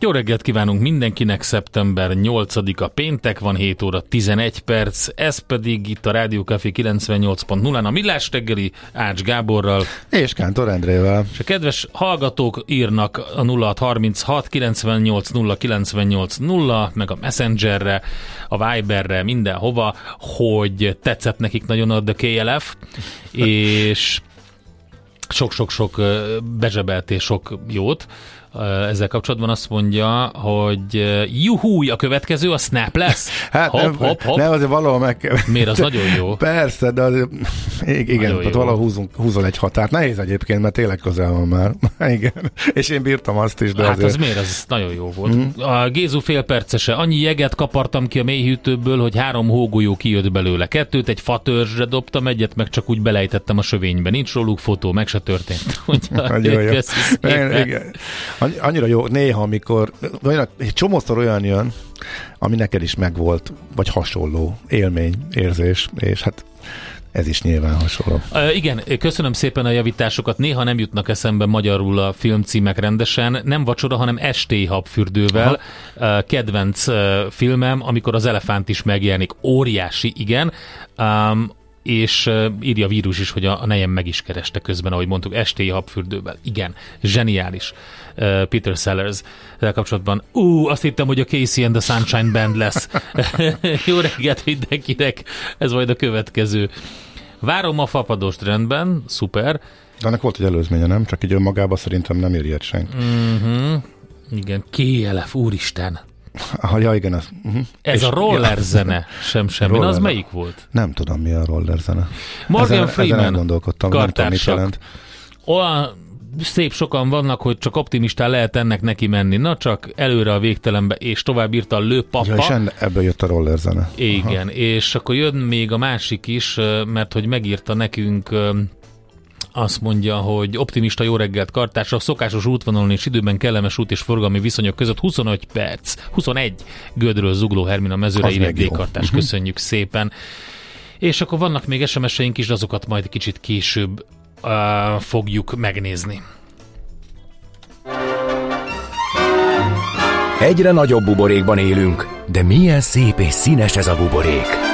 Speaker 2: Jó reggelt kívánunk mindenkinek, szeptember 8-a péntek, van 7 óra 11 perc, ez pedig itt a Rádió Café 98.0-án a Millás reggeli Ács Gáborral,
Speaker 3: És Kántor Endrével.
Speaker 2: és a kedves hallgatók írnak a 0636 98 0 98 0, meg a Messengerre, a Viberre, mindenhova, hogy tetszett nekik nagyon a The KLF, és sok-sok-sok bezsebelt és sok jót. Ezzel kapcsolatban azt mondja, hogy juhúj, a következő a Snap lesz.
Speaker 3: Hát
Speaker 2: hopp,
Speaker 3: nem,
Speaker 2: hopp, hopp.
Speaker 3: nem, azért valahol meg kell.
Speaker 2: Miért? Az nagyon jó.
Speaker 3: Persze, de azért, igen,
Speaker 2: Nagyon jó.
Speaker 3: valahol húzunk, húzol egy határt. Nehéz egyébként, mert tényleg közel van már. igen. És én bírtam azt is, de
Speaker 2: hát
Speaker 3: azért...
Speaker 2: az miért? Az nagyon jó volt. Mm. A Gézu félpercese. Annyi jeget kapartam ki a mélyhűtőből, hogy három hógolyó kijött belőle. Kettőt egy fatörzsre dobtam, egyet meg csak úgy belejtettem a sövénybe. Nincs róluk fotó, meg se történt. Mondja,
Speaker 3: Nagyon jó.
Speaker 2: köszi.
Speaker 3: Igen. Annyira jó, néha, amikor olyan, egy csomószor olyan jön, ami neked is megvolt, vagy hasonló élmény, érzés, és hát ez is nyilván hasonló.
Speaker 2: Uh, igen, köszönöm szépen a javításokat. Néha nem jutnak eszembe magyarul a filmcímek rendesen. Nem vacsora, hanem estély habfürdővel. Uh, kedvenc uh, filmem, amikor az elefánt is megjelenik. Óriási, igen. Um, és írja a vírus is, hogy a, a nejem meg is kereste közben, ahogy mondtuk, estély habfürdővel. Igen, zseniális. Peter Sellers kapcsolatban. Ú, azt hittem, hogy a Casey and the Sunshine Band lesz. Jó reggelt mindenkinek, ez majd a következő. Várom a fapadost rendben, szuper.
Speaker 3: De annak volt egy előzménye, nem? Csak így önmagában szerintem nem ér ilyet senki.
Speaker 2: Uh-huh. Igen, KLF, úristen.
Speaker 3: Ah, ja, igen. Az, uh-huh.
Speaker 2: Ez a roller zene, sem semmi. Na, az
Speaker 3: Roller.
Speaker 2: melyik volt?
Speaker 3: Nem tudom, mi a roller zene.
Speaker 2: Morgan
Speaker 3: ezen,
Speaker 2: Freeman,
Speaker 3: Ezen elgondolkodtam, nem tudom.
Speaker 2: Olyan szép sokan vannak, hogy csak optimistán lehet ennek neki menni. Na csak előre a végtelenbe, és tovább írta a lőpapa.
Speaker 3: Ja, és enne, ebből jött a roller zene.
Speaker 2: Igen, és akkor jön még a másik is, mert hogy megírta nekünk azt mondja, hogy optimista jó reggelt kartársa, a szokásos útvonalon és időben kellemes út és forgalmi viszonyok között 25 perc, 21 gödről zugló Hermina mezőre
Speaker 3: még jó.
Speaker 2: D-kartás, köszönjük szépen. És akkor vannak még SMS-eink is, de azokat majd kicsit később uh, fogjuk megnézni.
Speaker 4: Egyre nagyobb buborékban élünk, de milyen szép és színes ez a buborék.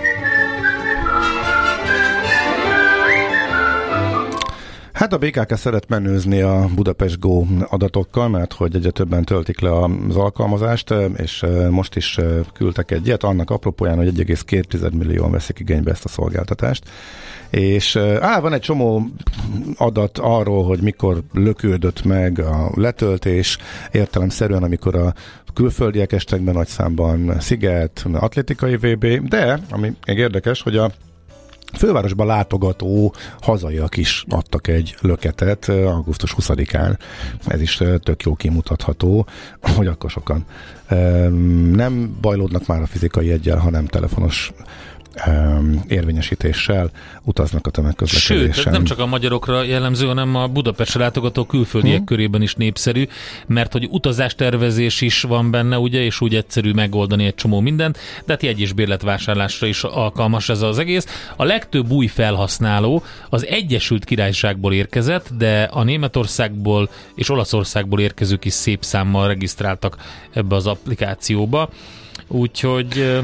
Speaker 3: Hát a BKK szeret menőzni a Budapest Go adatokkal, mert hogy egyre többen töltik le az alkalmazást, és most is küldtek egy ilyet, annak apropóján, hogy 1,2 millióan veszik igénybe ezt a szolgáltatást. És á, van egy csomó adat arról, hogy mikor lökődött meg a letöltés, értelemszerűen, amikor a külföldiek estek be nagy számban Sziget, atlétikai VB, de ami még érdekes, hogy a fővárosban látogató hazaiak is adtak egy löketet augusztus 20-án. Ez is tök jó kimutatható, hogy akkor sokan nem bajlódnak már a fizikai egyel, hanem telefonos érvényesítéssel utaznak a
Speaker 2: Sőt,
Speaker 3: tömegközlekedésen.
Speaker 2: ez nem csak a magyarokra jellemző, hanem a Budapestre látogató külföldiek
Speaker 3: Hmm.
Speaker 2: körében is népszerű, mert hogy utazástervezés is van benne, ugye, és úgy egyszerű megoldani egy csomó mindent, de hát jegy és bérletvásárlásra is alkalmas ez az egész. A legtöbb új felhasználó az Egyesült Királyságból érkezett, de a Németországból és Olaszországból érkezők is szép számmal regisztráltak ebbe az applikációba. Úgyhogy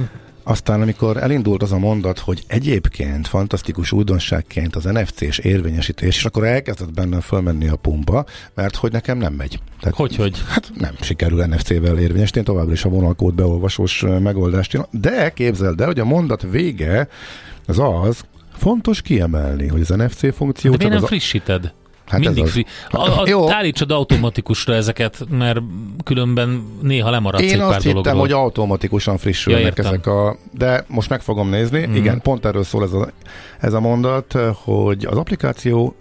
Speaker 3: Aztán, amikor elindult az a mondat, hogy egyébként fantasztikus újdonságként az NFC-s érvényesítés, és akkor elkezdett bennem fölmenni a pumpa, mert hogy nekem nem megy. Tehát,
Speaker 2: hogy, hogy?
Speaker 3: Hát nem sikerül NFC-vel érvényesíteni, továbbra is a vonalkód beolvasós megoldást. De képzeld el, hogy a mondat vége az az, fontos kiemelni, hogy az NFC funkció
Speaker 2: De miért nem
Speaker 3: az
Speaker 2: frissíted?
Speaker 3: Hát
Speaker 2: Mindig
Speaker 3: az.
Speaker 2: fri- a, a,
Speaker 3: Jó.
Speaker 2: állítsad automatikusra ezeket, mert különben néha lemaradsz
Speaker 3: Én
Speaker 2: egy pár
Speaker 3: azt hittem,
Speaker 2: dologról.
Speaker 3: hogy automatikusan frissülnek
Speaker 2: Ja, értem.
Speaker 3: ezek a... De most meg fogom nézni. Mm. Igen, pont erről szól ez a, ez a mondat, hogy az applikáció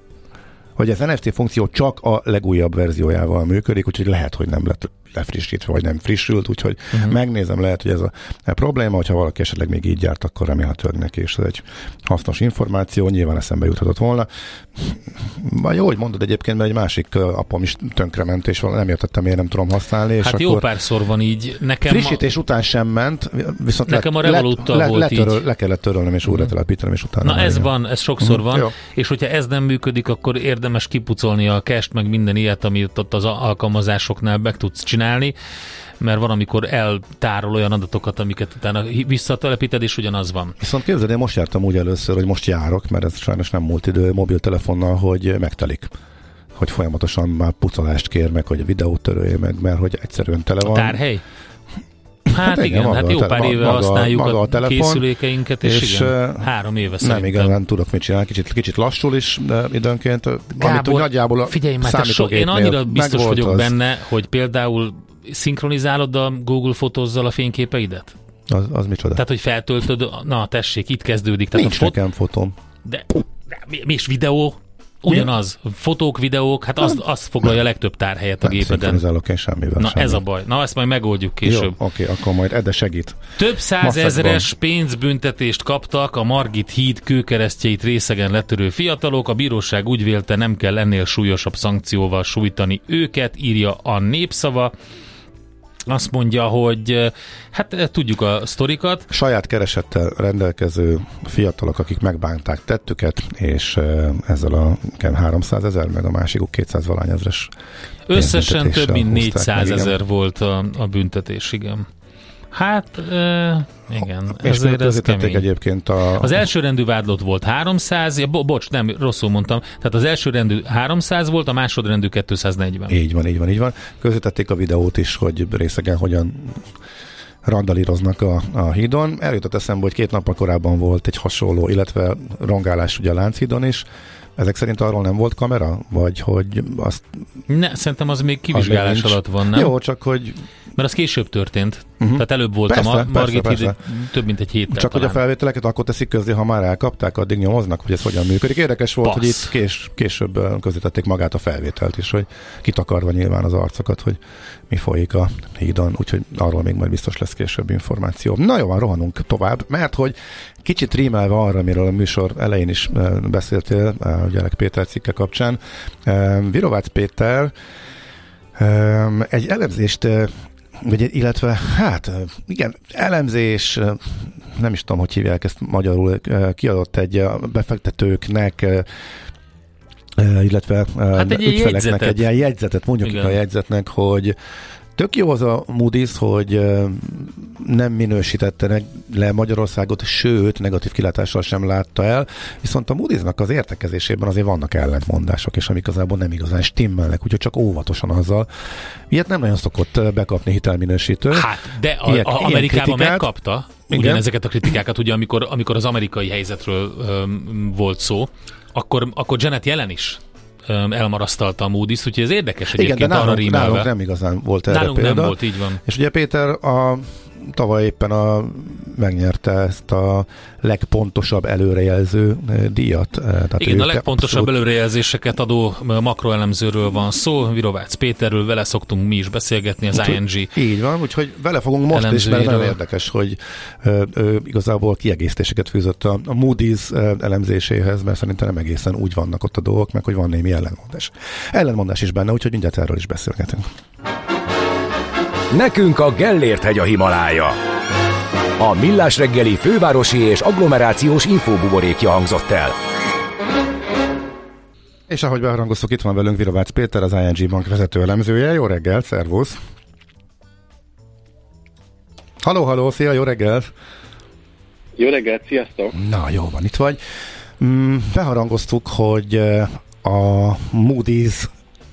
Speaker 3: hogy az NFC funkció csak a legújabb verziójával működik, úgyhogy lehet, hogy nem lett lefrissítve, vagy nem frissült, úgyhogy uh-huh. megnézem, lehet, hogy ez a, a probléma, hogyha valaki esetleg még így járt, akkor remélhetőleg neki is ez egy hasznos információ, nyilván eszembe juthatott volna. Vagy jó, hogy mondod egyébként, mert egy másik ö, appom is tönkrement, és nem értettem, miért nem tudom használni. És
Speaker 2: Hát jó párszor van így. Nekem
Speaker 3: Frissítés után sem ment, viszont
Speaker 2: Nekem
Speaker 3: le,
Speaker 2: a Revoluttal
Speaker 3: le,
Speaker 2: volt
Speaker 3: letöröl,
Speaker 2: így. Mhm.
Speaker 3: Le kellett törölnöm, és újra telepítenem, és utána...
Speaker 2: Na ez
Speaker 3: igen.
Speaker 2: van, ez sokszor
Speaker 3: Mhm,
Speaker 2: van,
Speaker 3: jó.
Speaker 2: és hogyha ez nem működik, akkor érdemes kipucolni a cache meg minden ilyet, amit ott az alkalmazásoknál meg tudsz csinálni, mert van, amikor eltárol olyan adatokat, amiket utána visszatelepíted, és ugyanaz van.
Speaker 3: Viszont képzeld, én most jártam úgy először, hogy most járok, mert ez sajnos nem múlt idő mobiltelefonnal, hogy megtelik hogy folyamatosan már pucolást kér meg, hogy a videót törölje meg, mert hogy egyszerűen tele
Speaker 2: A
Speaker 3: van.
Speaker 2: tárhely? Hát,
Speaker 3: igen,
Speaker 2: igen,
Speaker 3: maga
Speaker 2: hát jó pár éve
Speaker 3: maga-
Speaker 2: használjuk
Speaker 3: maga
Speaker 2: a,
Speaker 3: a telefon,
Speaker 2: készülékeinket, és,
Speaker 3: és,
Speaker 2: igen, három éve
Speaker 3: Nem
Speaker 2: szerintem.
Speaker 3: igazán tudok mit csinálni, kicsit, kicsit lassul is de időnként, amit úgy
Speaker 2: Gábor,
Speaker 3: nagyjából a
Speaker 2: figyelj már, so, én annyira biztos vagyok
Speaker 3: az,
Speaker 2: benne, hogy például szinkronizálod a Google fotózzal a fényképeidet?
Speaker 3: Az, az micsoda?
Speaker 2: Tehát, hogy feltöltöd, na tessék, itt kezdődik. Tehát
Speaker 3: Nincs
Speaker 2: a fot-
Speaker 3: nekem fotóm.
Speaker 2: de, de mi, mi is videó? Ugyanaz. Fotók, videók, hát az, az foglalja a legtöbb tárhelyet a
Speaker 3: Nem
Speaker 2: gépeden.
Speaker 3: szinkronizálok én semmivel.
Speaker 2: Na
Speaker 3: semmi.
Speaker 2: ez a baj. Na ezt majd megoldjuk
Speaker 3: Jó,
Speaker 2: később.
Speaker 3: oké, akkor majd Ede segít.
Speaker 2: Több százezeres pénzbüntetést kaptak a Margit híd kőkeresztjeit részegen letörő fiatalok. A bíróság úgy vélte, nem kell ennél súlyosabb szankcióval sújtani őket, írja a népszava. Azt mondja, hogy eh, hát eh, tudjuk a sztorikat,
Speaker 3: Saját keresettel rendelkező fiatalok, akik megbánták tettüket, és eh, ezzel a igen, 300 ezer, meg a másikuk 200 valány ezres
Speaker 2: Összesen több mint
Speaker 3: húzták
Speaker 2: 400
Speaker 3: meg, igen.
Speaker 2: ezer volt a, a büntetés, igen. Hát, e, igen,
Speaker 3: És
Speaker 2: ezért ez kemény.
Speaker 3: egyébként a...
Speaker 2: Az első rendű vádlott volt 300, ja, bo- bocs, nem, rosszul mondtam. Tehát az első rendű 300 volt, a másodrendű 240.
Speaker 3: Így van, így van, így van. Közvetették a videót is, hogy részegen hogyan randalíroznak a, a hídon. Eljutott eszembe, hogy két nappal korábban volt egy hasonló, illetve rongálás ugye a Lánchídon is, Ezek szerint arról nem volt kamera? Vagy hogy azt...
Speaker 2: Ne, szerintem az még kivizsgálás
Speaker 3: nincs.
Speaker 2: alatt van, nem?
Speaker 3: Jó, csak hogy
Speaker 2: Mert az később történt. Uh-huh. Tehát előbb volt
Speaker 3: Persze,
Speaker 2: a Ma-
Speaker 3: persze,
Speaker 2: Margit
Speaker 3: persze.
Speaker 2: híd, több mint egy héttel
Speaker 3: Csak hogy
Speaker 2: talán.
Speaker 3: a felvételeket akkor teszik közé, ha már elkapták, addig nyomoznak, hogy ez hogyan működik. Érdekes volt,
Speaker 2: Passz.
Speaker 3: hogy itt kés, később közítették magát a felvételt is, hogy kitakarva nyilván az arcokat, hogy mi folyik a hídon, úgyhogy arról még majd biztos lesz később információ. Na jó, van, rohanunk tovább, mert hogy kicsit rímelve arra, amiről a műsor elején is ö, beszéltél, ugye Elek Péter cikke kapcsán, ö, Virovácz Péter egy elemzést vagy, illetve, hát igen, elemzés, nem is tudom, hogy hívják ezt magyarul, kiadott egy befektetőknek, illetve
Speaker 2: Hát egy ilyen
Speaker 3: ügyfeleknek
Speaker 2: jegyzetet.
Speaker 3: egy ilyen jegyzetet, mondjuk
Speaker 2: Igen.
Speaker 3: itt a jegyzetnek, hogy tök jó az a Moody's, hogy nem minősítette le Magyarországot, sőt, negatív kilátással sem látta el, viszont a Moody'snak az értekezésében azért vannak ellentmondások, és amik igazából nem igazán stimmelnek, úgyhogy csak óvatosan azzal. Ilyet nem nagyon szokott bekapni hitelminősítő.
Speaker 2: Hát, de a,
Speaker 3: Ilyen-
Speaker 2: a
Speaker 3: ilyen
Speaker 2: Amerikában
Speaker 3: kritikát-
Speaker 2: megkapta ugyanezeket a kritikákat, ugye amikor, amikor az amerikai helyzetről öm, volt szó, akkor, akkor Janet Yellen is elmarasztalta a Moody's, úgyhogy ez érdekes
Speaker 3: Igen, de
Speaker 2: egyébként arra
Speaker 3: nálunk,
Speaker 2: rímelve.
Speaker 3: nálunk nem igazán volt erre
Speaker 2: Nálunk
Speaker 3: példa.
Speaker 2: nem volt, így van.
Speaker 3: És ugye Péter a, tavaly éppen a, megnyerte ezt a legpontosabb előrejelző eh, díjat. eh, Tehát
Speaker 2: Igen,
Speaker 3: ő
Speaker 2: a legpontosabb
Speaker 3: abszolút-
Speaker 2: előrejelzéseket adó makroelemzőről van szó, Virovácz Péterről, vele szoktunk mi is beszélgetni, az ING
Speaker 3: Így van, úgyhogy vele fogunk most is, mert nagyon érdekes, hogy ö, igazából kiegészítéseket fűzött a, a Moody's elemzéséhez, mert szerintem nem egészen úgy vannak ott a dolgok, meg hogy van némi ellenmondás. Ellenmondás is benne, úgyhogy mindjárt erről is beszélgetünk.
Speaker 4: Nekünk a Gellért hegy a Himalája. A Millás reggeli fővárosi és agglomerációs infóbuborékja hangzott el.
Speaker 3: És ahogy beharangoztuk, itt van velünk Virovácz Péter, az ING Bank vezető elemzője. Jó reggel, szervusz! Haló, haló, szia, jó reggel!
Speaker 7: Jó reggelt, sziasztok!
Speaker 3: Na, jó van, itt vagy. Mm, beharangoztuk, hogy eh, a Moody's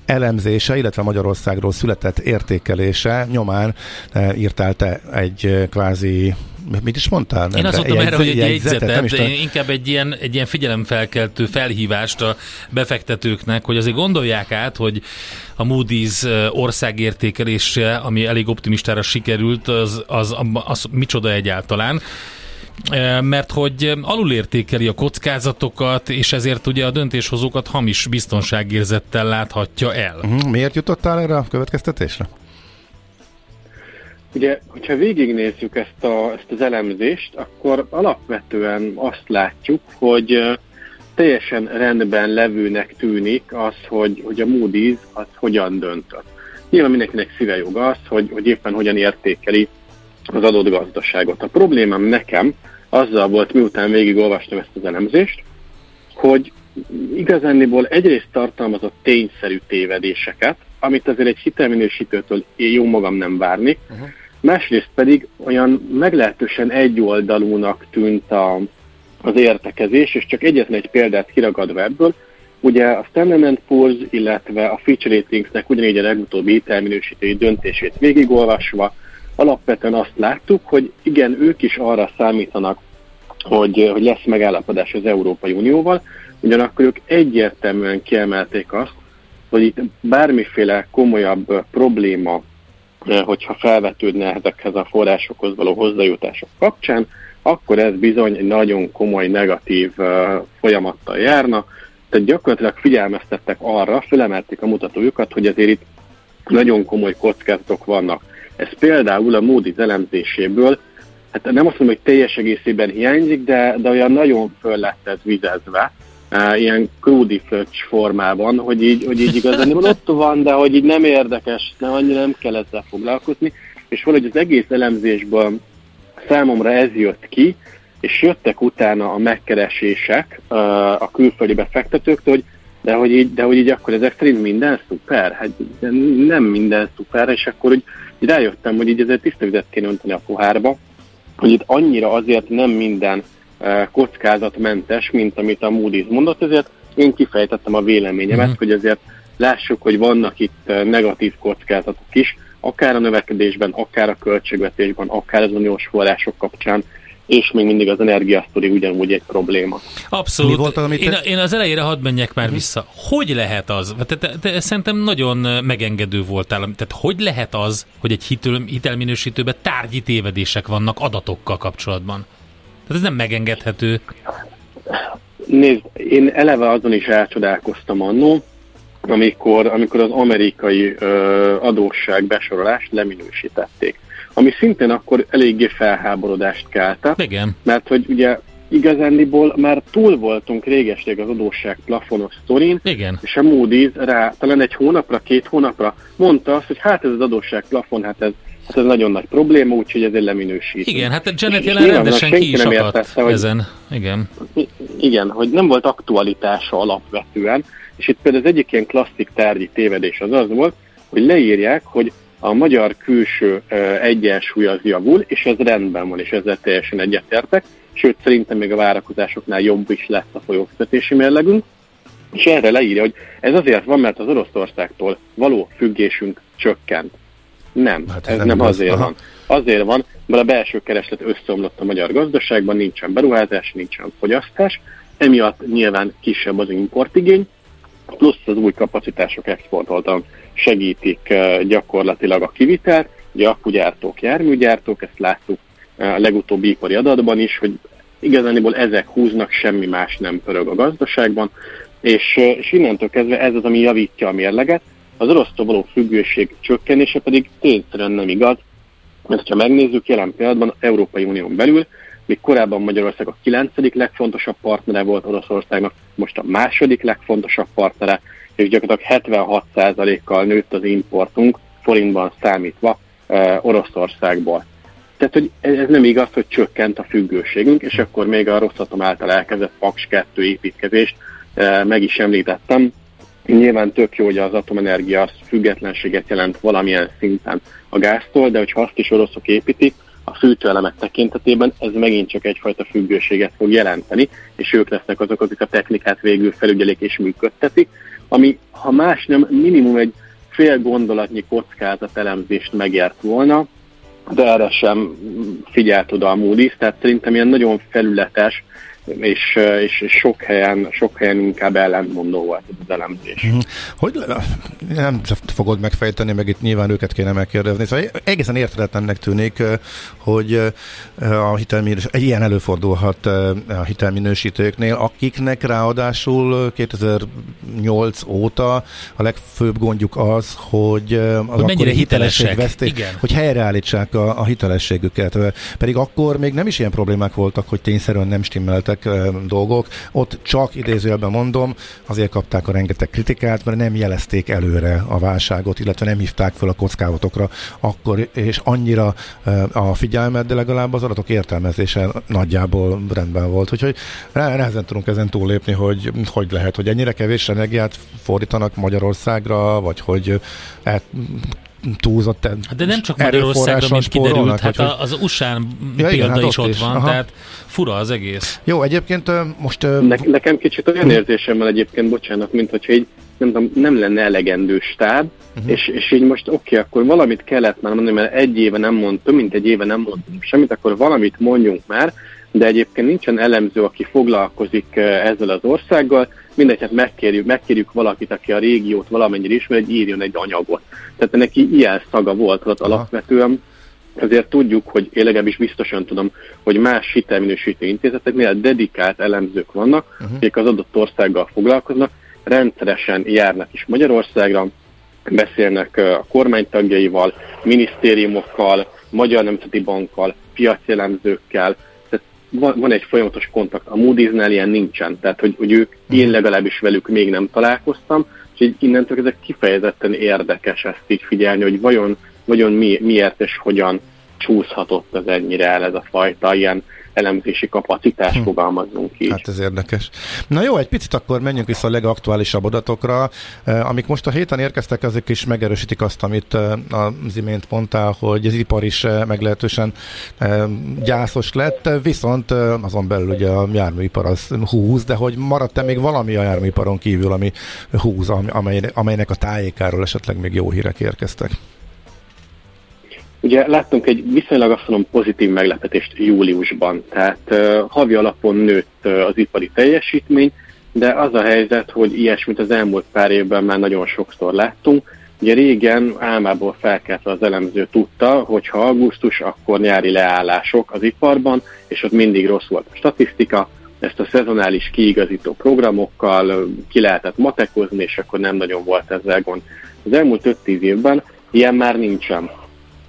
Speaker 3: elemzése, illetve Magyarországról született értékelése nyomán eh, írtál te egy eh, kvázi, mit is mondtál?
Speaker 2: Én azt mondtam
Speaker 3: Egy
Speaker 2: erre, hogy egy
Speaker 3: jegyzetet, nem
Speaker 2: jegyzetet,
Speaker 3: is
Speaker 2: de
Speaker 3: tudom.
Speaker 2: inkább egy ilyen, egy ilyen figyelemfelkeltő felhívást a befektetőknek, hogy azért gondolják át, hogy a Moody's eh, országértékelése, ami elég optimistára sikerült, az, az, az micsoda egyáltalán mert hogy alulértékeli a kockázatokat, és ezért ugye a döntéshozókat hamis biztonságérzettel láthatja el.
Speaker 3: Mhm, Miért jutottál erre a következtetésre?
Speaker 7: Ugye, hogyha végignézzük ezt, a, ezt az elemzést, akkor alapvetően azt látjuk, hogy teljesen rendben levőnek tűnik az, hogy, hogy a Moody's az hogyan döntött. Nyilván mindenkinek szíve joga az, hogy, hogy éppen hogyan értékeli az adott gazdaságot. A problémám nekem azzal volt, miután végigolvastam ezt az elemzést, hogy igazániból egyrészt tartalmazott tényszerű tévedéseket, amit azért egy hitelminősítőtől jó magam nem várni, uh-huh. másrészt pedig olyan meglehetősen egyoldalúnak tűnt a, az értekezés, és csak egyetlen egy példát kiragadva ebből, ugye a Standard Poor's, illetve a Fitch Ratingsnek ugyanígy a legutóbbi hitelminősítői döntését végigolvasva, alapvetően azt láttuk, hogy igen, ők is arra számítanak, hogy, hogy lesz megállapodás az Európai Unióval, ugyanakkor ők egyértelműen kiemelték azt, hogy itt bármiféle komolyabb probléma, hogyha felvetődne ezekhez a forrásokhoz való hozzájutások kapcsán, akkor ez bizony egy nagyon komoly negatív folyamattal járna. Tehát gyakorlatilag figyelmeztettek arra, fölemelték a mutatójukat, hogy azért itt nagyon komoly kockázatok vannak. Ez például a Moody's elemzéséből, hát nem azt mondom, hogy teljes egészében hiányzik, de, de olyan nagyon föl lett ez vizezve, uh, ilyen krúdi fröccs formában, hogy így, hogy így igazán ott van, de hogy így nem érdekes, nem annyira nem kell ezzel foglalkozni, és valahogy az egész elemzésből számomra ez jött ki, és jöttek utána a megkeresések uh, a külföldi befektetőktől, hogy de hogy, így, de hogy így akkor ezek szerint minden szuper? Hát nem minden szuper, és akkor úgy, így rájöttem, hogy így ezért tiszta vizet kéne önteni a pohárba, hogy itt annyira azért nem minden uh, kockázatmentes, mint amit a Moody's mondott, ezért én kifejtettem a véleményemet,
Speaker 2: Mhm.
Speaker 7: hogy azért lássuk, hogy vannak itt uh, negatív kockázatok is, akár a növekedésben, akár a költségvetésben, akár az uniós források kapcsán, és még mindig az energiasztori ugyanúgy egy probléma.
Speaker 2: Abszolút.
Speaker 3: Mi volt az, amit
Speaker 2: én,
Speaker 3: te-
Speaker 2: én az elejére hadd menjek már vissza. Hogy lehet az? Te, te, te szerintem nagyon megengedő voltál. Tehát hogy lehet az, hogy egy hitel, hitelminősítőben tárgyi tévedések vannak adatokkal kapcsolatban? Tehát ez nem megengedhető.
Speaker 7: Nézd, én eleve azon is elcsodálkoztam annó, amikor, amikor az amerikai ö, adósság besorolást leminősítették. Ami szintén akkor eléggé felháborodást keltett,
Speaker 2: Igen.
Speaker 7: mert hogy ugye igazándiból már túl voltunk régesleg az adósság plafonos sztorin,
Speaker 2: Igen.
Speaker 7: és a Moody's rá talán egy hónapra, két hónapra mondta azt, hogy hát ez az adósság plafon, hát ez, hát ez nagyon nagy probléma, úgyhogy ezért leminősít.
Speaker 2: Igen, hát Janet
Speaker 7: És
Speaker 2: jelen rendesen ki is
Speaker 7: nem értette, hogy-
Speaker 2: ezen. Igen.
Speaker 7: Igen, hogy nem volt aktualitása alapvetően, és itt például az egyik ilyen klasszik tárgyi tévedés az az volt, hogy leírják, hogy a magyar külső egyensúly az javul, és ez rendben van, és ezzel teljesen egyetértek, sőt szerintem még a várakozásoknál jobb is lesz a folyófizetési mérlegünk, és erre leírja, hogy ez azért van, mert az Oroszországtól való függésünk csökkent. Nem,
Speaker 3: Hát ez nem
Speaker 7: nem, azért
Speaker 3: Aha.
Speaker 7: van. Azért van, mert a belső kereslet összeomlott a magyar gazdaságban, nincsen beruházás, nincsen fogyasztás, emiatt nyilván kisebb az importigény, plusz az új kapacitások exportoltan segítik eh, gyakorlatilag a kivitelt, ugye akkugyártók, járműgyártók, ezt láttuk eh, a legutóbbi ipari adatban is, hogy igazániból ezek húznak, semmi más nem pörög a gazdaságban, és, eh, és innentől kezdve ez az, ami javítja a mérleget, az orosztól való függőség csökkenése pedig tényszerűen nem igaz, mert ha megnézzük, jelen pillanatban az Európai Unión belül, még korábban Magyarország a kilencedik legfontosabb partnere volt Oroszországnak, most a második legfontosabb partnere, és gyakorlatilag 76%-kal nőtt az importunk, forintban számítva eh, Oroszországból. Tehát, hogy ez nem igaz, hogy csökkent a függőségünk, és akkor még a Rosszatom által elkezdett Paks 2 építkezést eh, meg is említettem. Nyilván tök jó, hogy az atomenergia az függetlenséget jelent valamilyen szinten a gáztól, de hogyha azt is oroszok építik, a fűtőelemek tekintetében ez megint csak egyfajta függőséget fog jelenteni, és ők lesznek azok, akik a technikát végül felügyelik és működtetik, ami, ha más nem, minimum egy fél gondolatnyi kockázat elemzést megért volna, de erre sem figyelt oda a Moody's, tehát szerintem ilyen nagyon felületes, és, és, és sok, helyen, sok helyen inkább ellentmondó volt az elemzés.
Speaker 3: Hogy le- nem fogod megfejteni, meg itt nyilván őket kéne megkérdezni. Szóval egészen érthetetlennek tűnik, hogy a hitelminős, egy ilyen előfordulhat a hitelminősítőknél, akiknek ráadásul 2008 óta a legfőbb gondjuk az, hogy az
Speaker 2: Hogy mennyire
Speaker 3: akkori
Speaker 2: hitelesek.
Speaker 3: hitelességvesztés-
Speaker 2: Igen.
Speaker 3: hogy helyreállítsák a, a hitelességüket. Pedig akkor még nem is ilyen problémák voltak, hogy tényszerűen nem stimmeltek eh, dolgok. Ott csak idézőjelben mondom, azért kapták a rengeteg kritikát, mert nem jelezték előre a válságot, illetve nem hívták fel a kockázatokra akkor, és annyira a figyelmet, de legalább az adatok értelmezése nagyjából rendben volt. Úgyhogy nehezen tudunk ezen túllépni, hogy hogy lehet, hogy ennyire kevés energiát fordítanak Magyarországra, vagy hogy eh, túlzott
Speaker 2: Hát De nem csak Magyarországra, mint kiderült, hát a, az USA-n
Speaker 3: Ja,
Speaker 2: példa
Speaker 3: igen, hát
Speaker 2: is
Speaker 3: ott
Speaker 2: ott
Speaker 3: is,
Speaker 2: van,
Speaker 3: aha.
Speaker 2: tehát fura az egész.
Speaker 3: Jó, egyébként most...
Speaker 7: Ne, nekem kicsit olyan érzésem van egyébként, bocsánat, mint hogyha így nem, tudom, nem lenne elegendő stáb, uh-huh. és, és így most oké, okay, akkor valamit kellett már mondani, mert egy éve nem mondtam, mint egy éve nem mondtam semmit, akkor valamit mondjunk már, de egyébként nincsen elemző, aki foglalkozik ezzel az országgal, mindegy, hát megkérjük, megkérjük valakit, aki a régiót valamennyire ismer, hogy írjon egy anyagot. Tehát neki ilyen szaga volt ott alapvetően, ezért tudjuk, hogy én legalábbis biztosan tudom, hogy más hitelminősítő intézeteknél dedikált elemzők vannak, uh-huh. akik az adott országgal foglalkoznak, rendszeresen járnak is Magyarországra, beszélnek a kormánytagjaival, minisztériumokkal, Magyar Nemzeti Bankkal, piaci elemzőkkel, tehát van, van egy folyamatos kontakt. A Moody's-nál ilyen nincsen, tehát hogy, hogy ők, én legalábbis velük még nem találkoztam, és így innentől ezek kifejezetten érdekes ezt így figyelni, hogy vajon, vajon mi, miért és hogyan csúszhatott ez ennyire el ez a fajta ilyen elemzési kapacitás, fogalmazzunk így.
Speaker 3: Hát ez érdekes. Na jó, egy picit akkor menjünk vissza a legaktuálisabb adatokra, eh, amik most a héten érkeztek, azok is megerősítik azt, amit eh, az imént mondtál, hogy az ipar is eh, meglehetősen eh, gyászos lett, viszont azon belül ugye a járműipar az húz, de hogy maradt-e még valami a járműiparon kívül, ami húz, am- amely, amelynek a tájékáról esetleg még jó hírek érkeztek?
Speaker 7: Ugye láttunk egy viszonylag azt mondom pozitív meglepetést júliusban, tehát uh, havi alapon nőtt uh, az ipari teljesítmény, de az a helyzet, hogy ilyesmit az elmúlt pár évben már nagyon sokszor láttunk. Ugye régen álmából felkeltve az elemző tudta, hogy ha augusztus, akkor nyári leállások az iparban, és ott mindig rossz volt a statisztika, ezt a szezonális kiigazító programokkal ki lehetett matekozni, és akkor nem nagyon volt ezzel gond. Az elmúlt 5-10 évben ilyen már nincsen.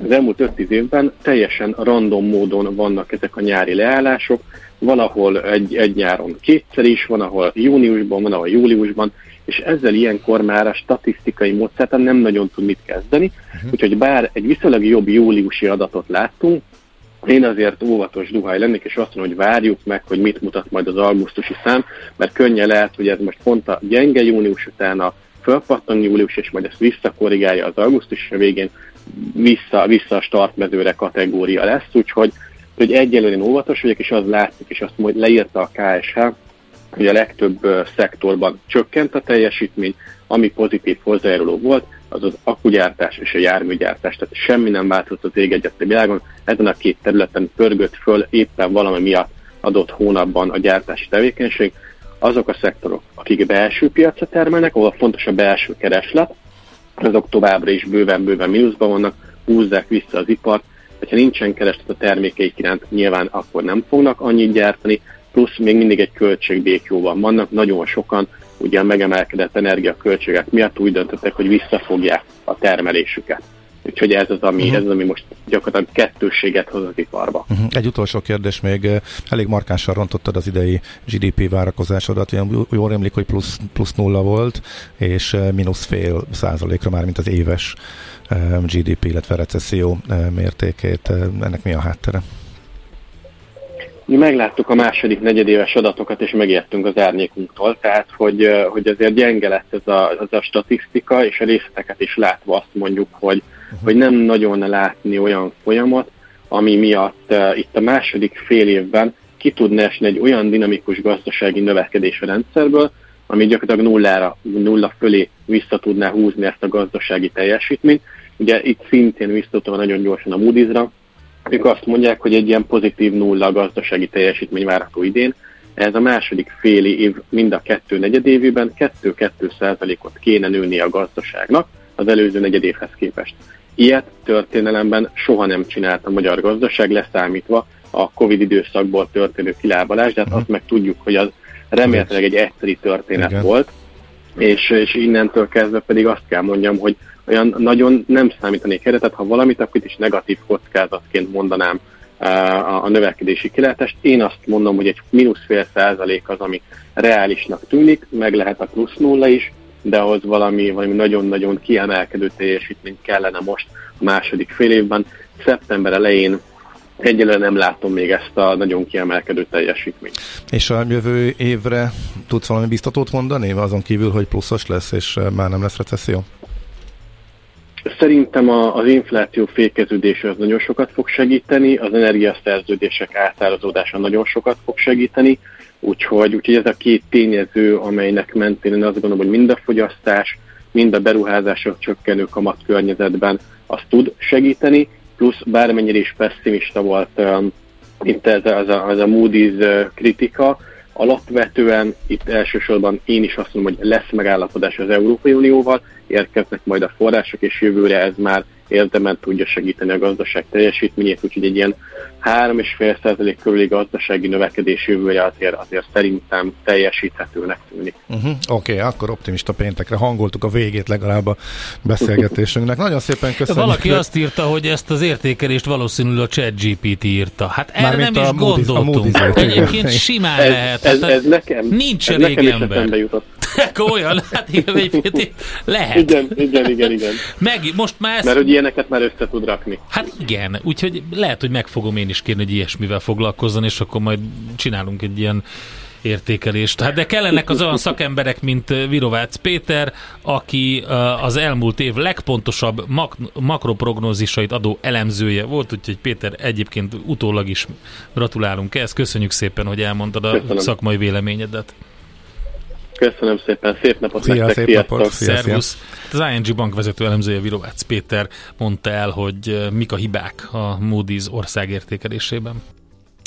Speaker 7: Az elmúlt 5-10 évben teljesen random módon vannak ezek a nyári leállások, van, ahol egy, egy nyáron kétszer is, van, ahol júniusban, van, ahol júliusban, és ezzel ilyenkor már a statisztikai módszertan nem nagyon tud mit kezdeni, uh-huh. úgyhogy bár egy viszonylag jobb júliusi adatot láttunk, én azért óvatos duhaj lennék, és azt mondom, hogy várjuk meg, hogy mit mutat majd az augusztusi szám, mert könnyen lehet, hogy ez most pont a gyenge június után a fölpattan július, és majd ezt visszakorrigálja az augusztus, végén vissza, vissza a startmezőre kategória lesz, úgyhogy hogy egyelőre óvatos vagyok, és az látszik, és azt majd leírta a KSH, hogy a legtöbb szektorban csökkent a teljesítmény, ami pozitív hozzájáruló volt, az az akugyártás és a járműgyártás. Tehát semmi nem változott az ég egyet a világon. Ezen a két területen pörgött föl éppen valami miatt adott hónapban a gyártási tevékenység. Azok a szektorok, akik belső piacra termelnek, ahol fontos a belső kereslet, azok továbbra is bőven-bőven mínuszban vannak, húzzák vissza az ipart, hogyha nincsen kereslet a termékeik iránt, nyilván akkor nem fognak annyit gyártani, plusz még mindig egy költségbékjóban vannak, nagyon sokan ugye a megemelkedett energiaköltségek miatt úgy döntöttek, hogy visszafogják a termelésüket. Úgyhogy ez az, ami, uh-huh. ez az, ami most gyakorlatilag kettősséget hoz az iparba.
Speaker 3: Uh-huh. Egy utolsó kérdés még. Elég markánsan rontottad az idei GDP várakozásodat. Olyan jól emlék, hogy plusz, plusz nulla volt, és mínusz fél százalékra már, mint az éves GDP, illetve recesszió mértékét. Ennek mi a háttere?
Speaker 7: Mi megláttuk a második negyedéves adatokat, és megijedtünk az árnyékunktól, tehát hogy, hogy azért gyenge lett ez a, ez a statisztika, és a részleteket is látva azt mondjuk, hogy, hogy nem nagyon látni olyan folyamat, ami miatt uh, itt a második fél évben ki tudna esni egy olyan dinamikus gazdasági növekedés a rendszerből, ami gyakorlatilag nullára, nulla fölé vissza tudná húzni ezt a gazdasági teljesítményt. Ugye itt szintén visszatudva nagyon gyorsan a Moody's-ra, ők azt mondják, hogy egy ilyen pozitív nulla gazdasági teljesítmény várható idén. Ez a második féli év mind a kettő negyedévében 2-2 százalékot kéne nőni a gazdaságnak az előző negyedévhez képest. Ilyet történelemben soha nem csinált a magyar gazdaság, leszámítva a Covid időszakból történő kilábalás, de hát azt meg tudjuk, hogy az remélhetőleg egy egyszeri történet Igen. volt, és, és innentől kezdve pedig azt kell mondjam, hogy olyan nagyon nem számítanék erre, tehát ha valamit, akkor itt is negatív kockázatként mondanám a, a növekedési kilátest. Én azt mondom, hogy egy mínusz fél százalék az, ami reálisnak tűnik, meg lehet a plusz nulla is, de ahhoz valami, valami nagyon-nagyon kiemelkedő teljesítmény kellene most a második fél évben. Szeptember elején egyelőre nem látom még ezt a nagyon kiemelkedő teljesítményt.
Speaker 3: És a jövő évre tudsz valami biztatót mondani, azon kívül, hogy pluszos lesz, és már nem lesz recesszió?
Speaker 7: Szerintem a, az infláció fékeződése az nagyon sokat fog segíteni, az energiaszerződések átárazódása nagyon sokat fog segíteni, úgyhogy, úgyhogy ez a két tényező, amelynek mentén én azt gondolom, hogy mind a fogyasztás, mind a beruházások csökkenő kamat környezetben az tud segíteni, plusz bármennyire is pessimista volt um, itt ez ez a, ez a Moody's uh, kritika, alapvetően itt elsősorban én is azt mondom, hogy lesz megállapodás az Európai Unióval, érkeznek majd a források, és jövőre ez már érdemen tudja segíteni a gazdaság teljesítményét, úgyhogy egy ilyen 3,5% körüli gazdasági növekedés jövőre azért, azért szerintem teljesíthetőnek tűnik.
Speaker 3: Uh-huh. Oké, okay, akkor optimista péntekre hangoltuk a végét legalább a beszélgetésünknek. Nagyon szépen köszönjük.
Speaker 2: Valaki azt írta, hogy ezt az értékelést valószínűleg a ChatGPT írta. Hát erre nem is gondoltunk. Egyébként simán ez, lehet.
Speaker 7: Ez, hát ez, nekem,
Speaker 2: nincs
Speaker 7: ez
Speaker 2: elég
Speaker 7: nekem
Speaker 2: ember.
Speaker 7: jutott.
Speaker 2: Olyan, hát igen, egyébként lehet.
Speaker 7: Igen, igen, igen, igen.
Speaker 2: Meg, most már ezt...
Speaker 7: Mert hogy ilyeneket már össze tud rakni.
Speaker 2: Hát igen, úgyhogy lehet, hogy meg fogom én is kérni, hogy ilyesmivel foglalkozzon, és akkor majd csinálunk egy ilyen értékelést. Hát de kellenek az olyan szakemberek, mint Virovácz Péter, aki az elmúlt év legpontosabb mak- makroprognózisait adó elemzője volt, úgyhogy Péter egyébként utólag is gratulálunk ehhez. Köszönjük szépen, hogy elmondtad a Köszönöm. szakmai véleményedet.
Speaker 7: Köszönöm szépen, szép napot
Speaker 3: Szia,
Speaker 7: nektek,
Speaker 3: szép
Speaker 7: sziasztok!
Speaker 3: napot. Szia,
Speaker 2: Szervusz! Az ING bank vezető elemzője Virovácz Péter mondta el, hogy mik a hibák a Moody's országértékelésében.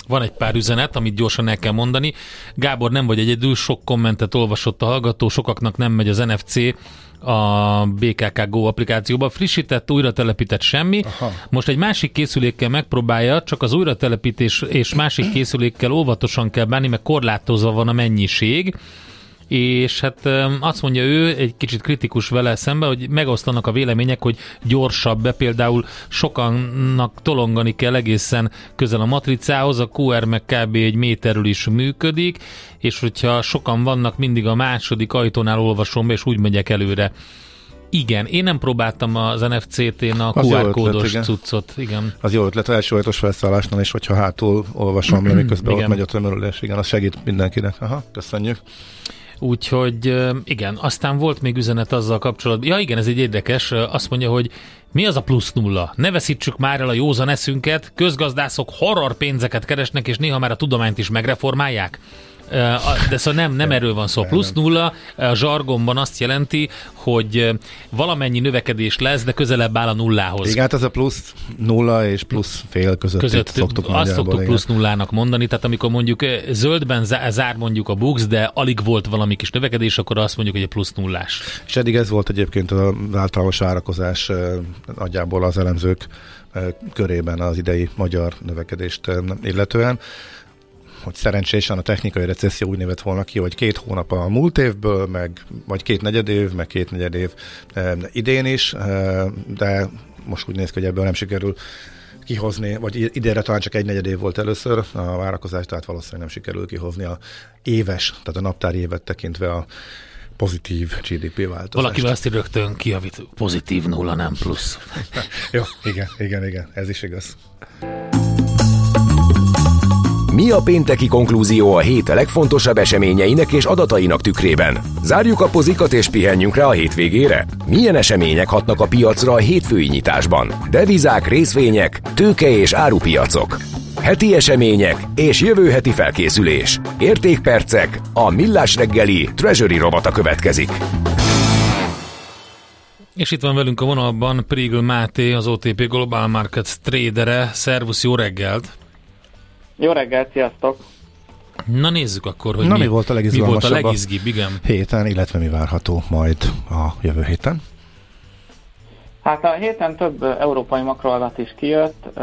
Speaker 2: Van egy pár üzenet, amit gyorsan el kell mondani. Gábor, nem vagy egyedül, sok kommentet olvasott a hallgató, sokaknak nem megy az NFC a BKK Go applikációba. Frissített, újra telepített semmi.
Speaker 3: Aha.
Speaker 2: Most egy másik készülékkel megpróbálja, csak az újra telepítés és másik készülékkel óvatosan kell bánni, mert korlátozva van a mennyiség és hát azt mondja ő, egy kicsit kritikus vele szemben, hogy megosztanak a vélemények, hogy gyorsabb, be például sokannak tolongani kell egészen közel a matricához, a QR meg kb. egy méterről is működik, és hogyha sokan vannak, mindig a második ajtónál olvasom be, és úgy megyek előre. Igen, én nem próbáltam az NFC-t-én a QR kódos
Speaker 3: igen.
Speaker 2: cuccot. Igen.
Speaker 3: Az jó ötlet, első ajtós felszállásnál, és hogyha hátul olvasom miközben ott megy a tömörülés, igen, az segít mindenkinek. Aha, köszönjük.
Speaker 2: Úgyhogy igen, aztán volt még üzenet azzal kapcsolatban. Ja igen, ez egy érdekes, azt mondja, hogy mi az a plusz nulla? Ne veszítsük már el a józan eszünket, közgazdászok horror pénzeket keresnek, és néha már a tudományt is megreformálják. A- De szóval nem, nem erről van szó. Plusz nulla a zsargonban azt jelenti, hogy valamennyi növekedés lesz, de közelebb áll a nullához.
Speaker 3: Igen, hát ez a plusz nulla és plusz fél között,
Speaker 2: között
Speaker 3: szoktuk
Speaker 2: azt szoktuk
Speaker 3: igen.
Speaker 2: plusz nullának mondani, tehát amikor mondjuk zöldben zá- zár mondjuk a bux, de alig volt valami kis növekedés, akkor azt mondjuk, hogy egy plusz nullás.
Speaker 3: És eddig ez volt egyébként az általános árakozás nagyjából az elemzők körében az idei magyar növekedést illetően hogy szerencsésen a technikai recesszió úgy névett volna ki, hogy két hónap a múlt évből, meg, vagy két negyed év, meg két negyed év eh, idén is, eh, de most úgy néz ki, hogy ebből nem sikerül kihozni, vagy idénre talán csak egy negyed év volt először a várakozás, tehát valószínűleg nem sikerül kihozni a éves, tehát a naptári évet tekintve a pozitív GDP változást.
Speaker 2: Valaki azt rögtön kiavít, pozitív nulla, nem plusz.
Speaker 3: Jó, igen, igen, igen, ez is igaz.
Speaker 4: Mi a pénteki konklúzió a hét legfontosabb eseményeinek és adatainak tükrében? Zárjuk a pozikat és pihenjünk rá a hétvégére? Milyen események hatnak a piacra a hétfői nyitásban? Devizák, részvények, tőke és árupiacok. Heti események és jövő heti felkészülés. Értékpercek, a millás reggeli treasury robata következik.
Speaker 2: És itt van velünk a vonalban Prigl Máté, az OTP Global Markets tradere. Szervusz, jó reggelt!
Speaker 8: Jó reggelt, sziasztok!
Speaker 2: Na nézzük akkor, hogy
Speaker 3: Na,
Speaker 2: mi,
Speaker 3: mi volt a
Speaker 2: mi volt a
Speaker 3: legizgalmasabb a-
Speaker 2: legizgibb, igen.
Speaker 3: Héten, illetve mi várható majd a jövő héten?
Speaker 8: Hát a héten több európai makroadat is kijött,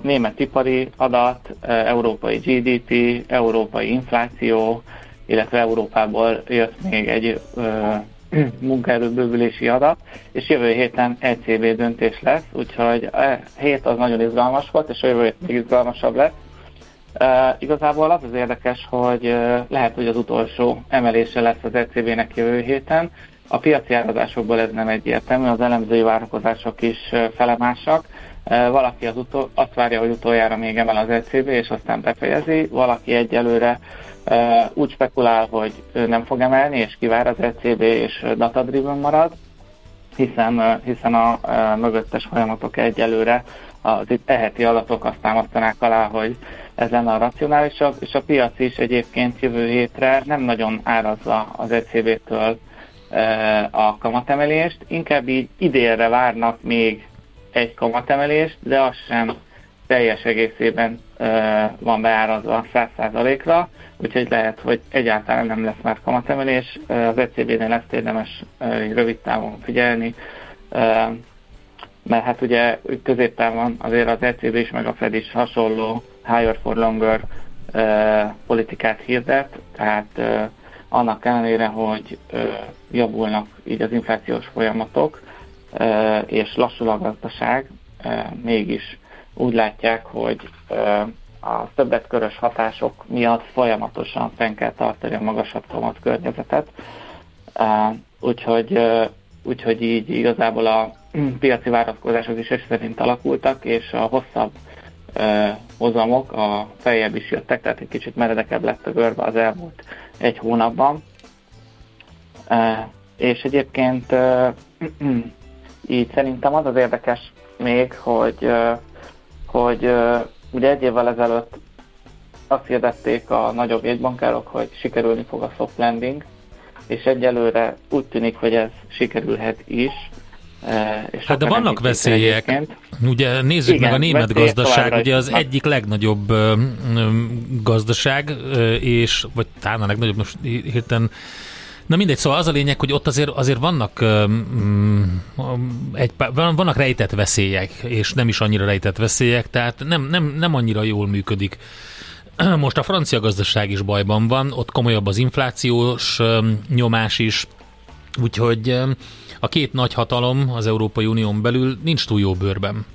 Speaker 8: német ipari adat, európai GDP, európai infláció, illetve Európából jött még egy munkaerőbővülési adat, és jövő héten ECB döntés lesz, úgyhogy a hét az nagyon izgalmas volt, és a jövő hét még izgalmasabb lesz. Uh, igazából az az érdekes, hogy uh, lehet, hogy az utolsó emelése lesz az ECB-nek jövő héten. A piaci árazásokból ez nem egyértelmű, az elemzői várakozások is uh, felemásak. Uh, valaki az utol, azt várja, hogy utoljára még emel az ECB, és aztán befejezi. Valaki egyelőre uh, úgy spekulál, hogy nem fog emelni, és kivár az ECB, és uh, data-driven marad hiszen, hiszen a ö, mögöttes folyamatok egyelőre az itt eheti adatok azt támasztanák alá, hogy ez lenne a racionálisabb, és a piac is egyébként jövő hétre nem nagyon árazza az ECB-től ö, a kamatemelést, inkább így idélre várnak még egy kamatemelést, de az sem teljes egészében ö, van beárazva 100%-ra, úgyhogy lehet, hogy egyáltalán nem lesz már kamatemelés. Ö, Az ECB-nél ezt érdemes rövid távon figyelni, mert hát ugye középpávon azért az ECB is meg a Fed is hasonló higher for longer ö, politikát hirdet, tehát ö, annak ellenére, hogy ö, javulnak így az inflációs folyamatok, ö, és lassul a gazdaság, ö, mégis úgy látják, hogy ö, a többletkörös hatások miatt folyamatosan fenn kell tartani a magasabb kamat környezetet. Úgyhogy, úgyhogy így igazából a piaci várakozások is ez szerint alakultak, és a hosszabb hozamok a feljebb is jöttek, tehát egy kicsit meredekebb lett a görbe az elmúlt egy hónapban. És egyébként így szerintem az az érdekes még, hogy, hogy ugye egy évvel ezelőtt azt hirdették a nagyobb jegybankárok, hogy sikerülni fog a soft landing, és egyelőre úgy tűnik, hogy ez sikerülhet is.
Speaker 2: És hát de vannak veszélyek. Egyébként. Ugye nézzük Igen, meg a német gazdaság, ugye az egyik legnagyobb ö, ö, gazdaság, ö, és vagy talán a legnagyobb, most hirtelen Na mindegy, szóval az a lényeg, hogy ott azért, azért vannak, um, egy, vannak rejtett veszélyek, és nem is annyira rejtett veszélyek, tehát nem, nem, nem annyira jól működik. Most a francia gazdaság is bajban van, ott komolyabb az inflációs um, nyomás is, úgyhogy um, a két nagy hatalom az Európai Unión belül nincs túl jó bőrben.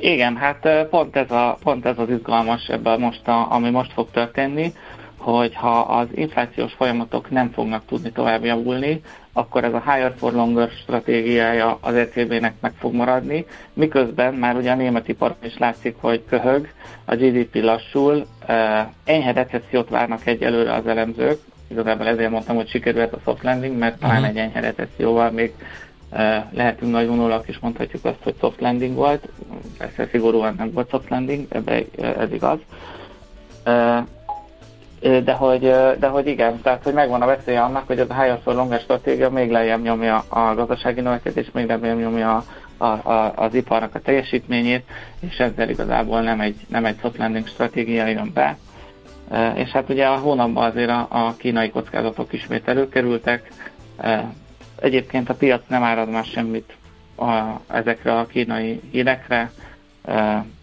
Speaker 8: Igen, hát pont ez, a, pont ez az izgalmas ebben most, a, ami most fog történni, hogy ha az inflációs folyamatok nem fognak tudni tovább javulni, akkor ez a higher for longer stratégiája az ECB-nek meg fog maradni, miközben már ugye a német ipar is látszik, hogy köhög, a GDP lassul, enyhe recessziót várnak egyelőre az elemzők, igazából ezért mondtam, hogy sikerült a soft landing, mert talán uh-huh. egy enyhe recesszióval még lehetünk nagy vonulak, és mondhatjuk azt, hogy soft landing volt, persze szigorúan nem volt soft landing, ebbe ez igaz de hogy, de hogy igen, tehát hogy megvan a veszélye annak, hogy az a higher for longer stratégia még lejjebb nyomja a gazdasági növekedést, még lejjebb nyomja a, a, a, az iparnak a teljesítményét, és ezzel igazából nem egy, nem egy soft landing stratégia jön be. És hát ugye a hónapban azért a, a kínai kockázatok ismét előkerültek. Egyébként a piac nem árad már semmit a, ezekre a kínai hírekre,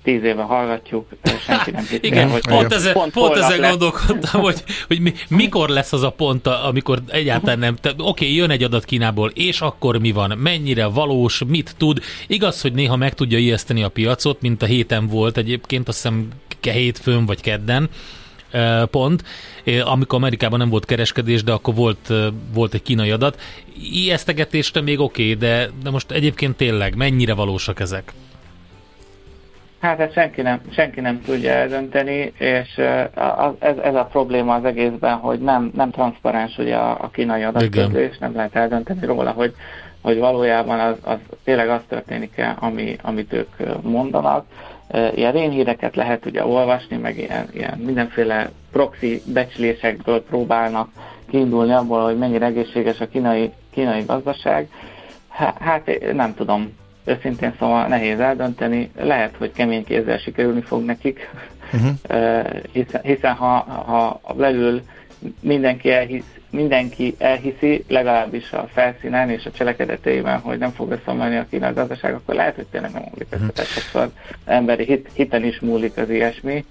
Speaker 8: tíz éve hallgatjuk, senki nem
Speaker 2: tudja. Igen, hogy pont, ezen, pont, pont ezen gondolkodtam, hogy, hogy mi, mikor lesz az a pont, amikor egyáltalán nem, oké, okay, jön egy adat Kínából, és akkor mi van, mennyire valós, mit tud. Igaz, hogy néha meg tudja ijeszteni a piacot, mint a héten volt egyébként, azt hiszem hétfőn vagy kedden, pont, amikor Amerikában nem volt kereskedés, de akkor volt, volt egy kínai adat. Ijesztegetésre még oké, okay, de, de most egyébként tényleg mennyire valósak ezek?
Speaker 8: Hát ezt senki nem, senki nem tudja eldönteni, és ez, ez a probléma az egészben, hogy nem, nem transzparens ugye a, a kínai adatközlés, nem lehet eldönteni róla, hogy, hogy valójában az, az tényleg az történik-e, ami, amit ők mondanak. Ilyen rénhíreket lehet ugye olvasni, meg ilyen, ilyen mindenféle proxy becslésekből próbálnak kiindulni abból, hogy mennyire egészséges a kínai, kínai gazdaság. Hát nem tudom, őszintén szóval nehéz eldönteni. Lehet, hogy kemény kézzel sikerülni fog nekik, uh-huh. hiszen, hiszen ha, ha belül mindenki, elhisz, mindenki elhiszi, legalábbis a felszínen és a cselekedeteiben, hogy nem fog összeomlani a kínai gazdaság, akkor lehet, hogy tényleg nem múlik össze. Uh-huh. Sokszor emberi hit, hiten is múlik az ilyesmi.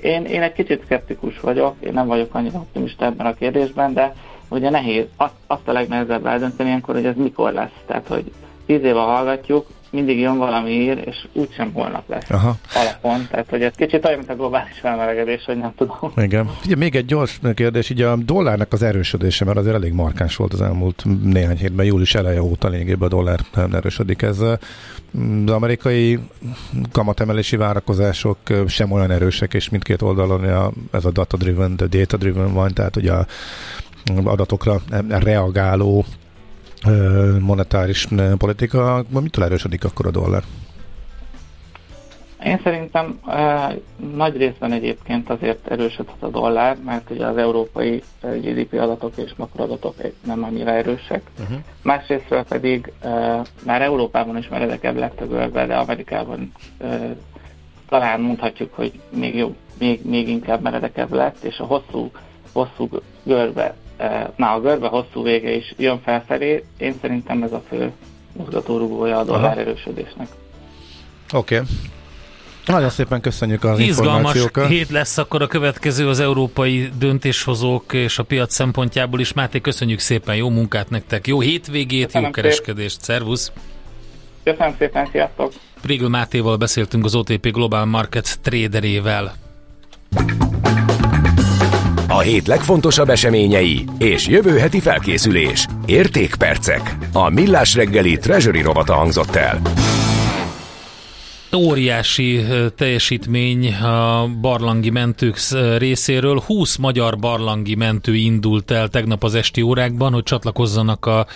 Speaker 8: Én, én egy kicsit szkeptikus vagyok, én nem vagyok annyira optimista ebben a kérdésben, de ugye nehéz, azt, azt a legnehezebb eldönteni ilyenkor, hogy ez mikor lesz. Tehát, hogy tíz éve hallgatjuk, mindig jön valami ír, és úgysem holnap lesz Aha. alapon. Tehát, hogy ez kicsit olyan, mint a globális felmelegedés, hogy nem tudom.
Speaker 3: Igen. Ugye még egy gyors kérdés, így a dollárnak az erősödése, mert azért elég markáns volt az elmúlt néhány hétben, július eleje óta lényegében a dollár nem erősödik. Ez az amerikai kamatemelési várakozások sem olyan erősek, és mindkét oldalon ez a data-driven, data-driven van, tehát ugye a adatokra reagáló monetáris politika, mitől erősödik akkor a dollár?
Speaker 8: Én szerintem eh, nagy részben egyébként azért erősödhet a dollár, mert ugye az európai GDP adatok és makroadatok nem annyira erősek. Uh-huh. Másrésztről pedig eh, már Európában is meredekebb lett a görbe, de Amerikában eh, talán mondhatjuk, hogy még jobb, még, még inkább meredekebb lett, és a hosszú, hosszú görbe már a görbe hosszú vége is jön felfelé. Én szerintem ez a fő mozgatórugója a dollár Aha. erősödésnek.
Speaker 3: Oké. Okay. Nagyon szépen köszönjük az
Speaker 2: Izgalmas
Speaker 3: információkat.
Speaker 2: hét lesz akkor a következő az európai döntéshozók és a piac szempontjából is. Máté, köszönjük szépen, jó munkát nektek, jó hétvégét, Köszönöm jó kereskedést, szervusz!
Speaker 8: Köszönöm szépen, sziasztok!
Speaker 2: Prégl Mátéval beszéltünk az OTP Global Markets traderével
Speaker 4: a hét legfontosabb eseményei és jövő heti felkészülés. Értékpercek. A Millás reggeli Treasury rovata hangzott el.
Speaker 2: Óriási teljesítmény a barlangi mentők részéről. 20 magyar barlangi mentő indult el tegnap az esti órákban, hogy csatlakozzanak a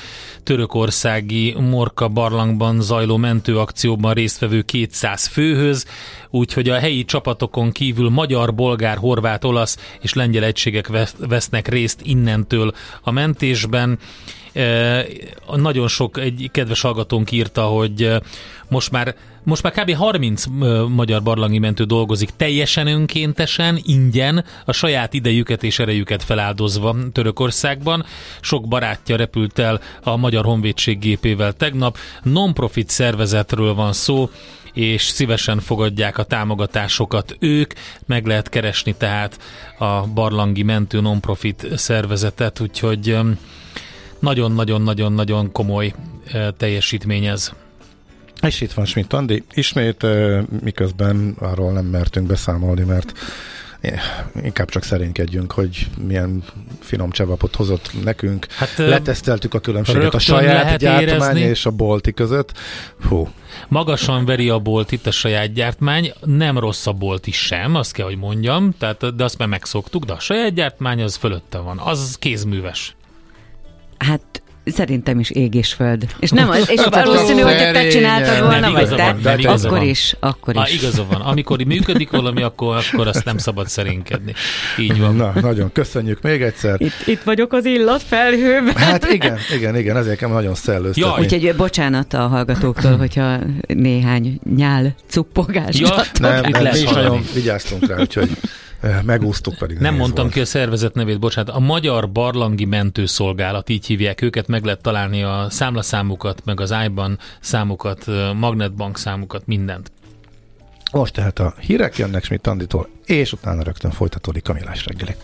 Speaker 2: törökországi Morka barlangban zajló mentőakcióban résztvevő 200 főhöz, úgyhogy a helyi csapatokon kívül magyar, bolgár, horvát, olasz és lengyel egységek vesznek részt innentől a mentésben. Nagyon sok egy kedves hallgatónk írta, hogy most már most már kb. 30 magyar barlangi mentő dolgozik teljesen önkéntesen, ingyen, a saját idejüket és erejüket feláldozva Törökországban. Sok barátja repült el a Magyar Honvédség gépével tegnap. Non-profit szervezetről van szó, és szívesen fogadják a támogatásokat ők. Meg lehet keresni tehát a Barlangi Mentő Non-profit szervezetet, úgyhogy nagyon-nagyon-nagyon-nagyon komoly teljesítmény ez.
Speaker 3: És itt van Schmidt Andi. Ismét, miközben arról nem mertünk beszámolni, mert inkább csak szerénykedjünk, hogy milyen finom csevapot hozott nekünk. Hát, Leteszteltük a különbséget a saját gyártmány érezni. és a bolti között. Hú.
Speaker 2: Magasan veri a bolt itt a saját gyártmány, nem rossz a bolt is sem, azt kell, hogy mondjam, tehát, de azt már megszoktuk, de a saját gyártmány az fölötte van, az kézműves.
Speaker 5: Hát Szerintem is ég és föld. És, nem, és valószínű, hogy te csináltad volna, vagy te, van, akkor van. is, akkor is.
Speaker 2: Ah, igaza van. Amikor működik valami, akkor, akkor azt nem szabad szerénykedni. Így van.
Speaker 3: Na, nagyon köszönjük még egyszer.
Speaker 5: Itt, itt vagyok az illat felhőben.
Speaker 3: Hát igen, igen, igen, ezért kell nagyon szellőztetni. Ja,
Speaker 5: úgyhogy bocsánat a hallgatóktól, hogyha néhány nyál cuppogás. Ja,
Speaker 3: nem, nem, nem, mi is nagyon vigyáztunk rá, úgyhogy megúsztuk pedig.
Speaker 2: Nem mondtam volt. ki a szervezet nevét, bocsánat. A Magyar Barlangi Mentőszolgálat, így hívják őket, meg lehet találni a számlaszámukat, meg az iBan számukat, Magnetbank számukat, mindent.
Speaker 3: Most tehát a hírek jönnek Schmidt Anditól, és utána rögtön folytatódik a millás reggeli.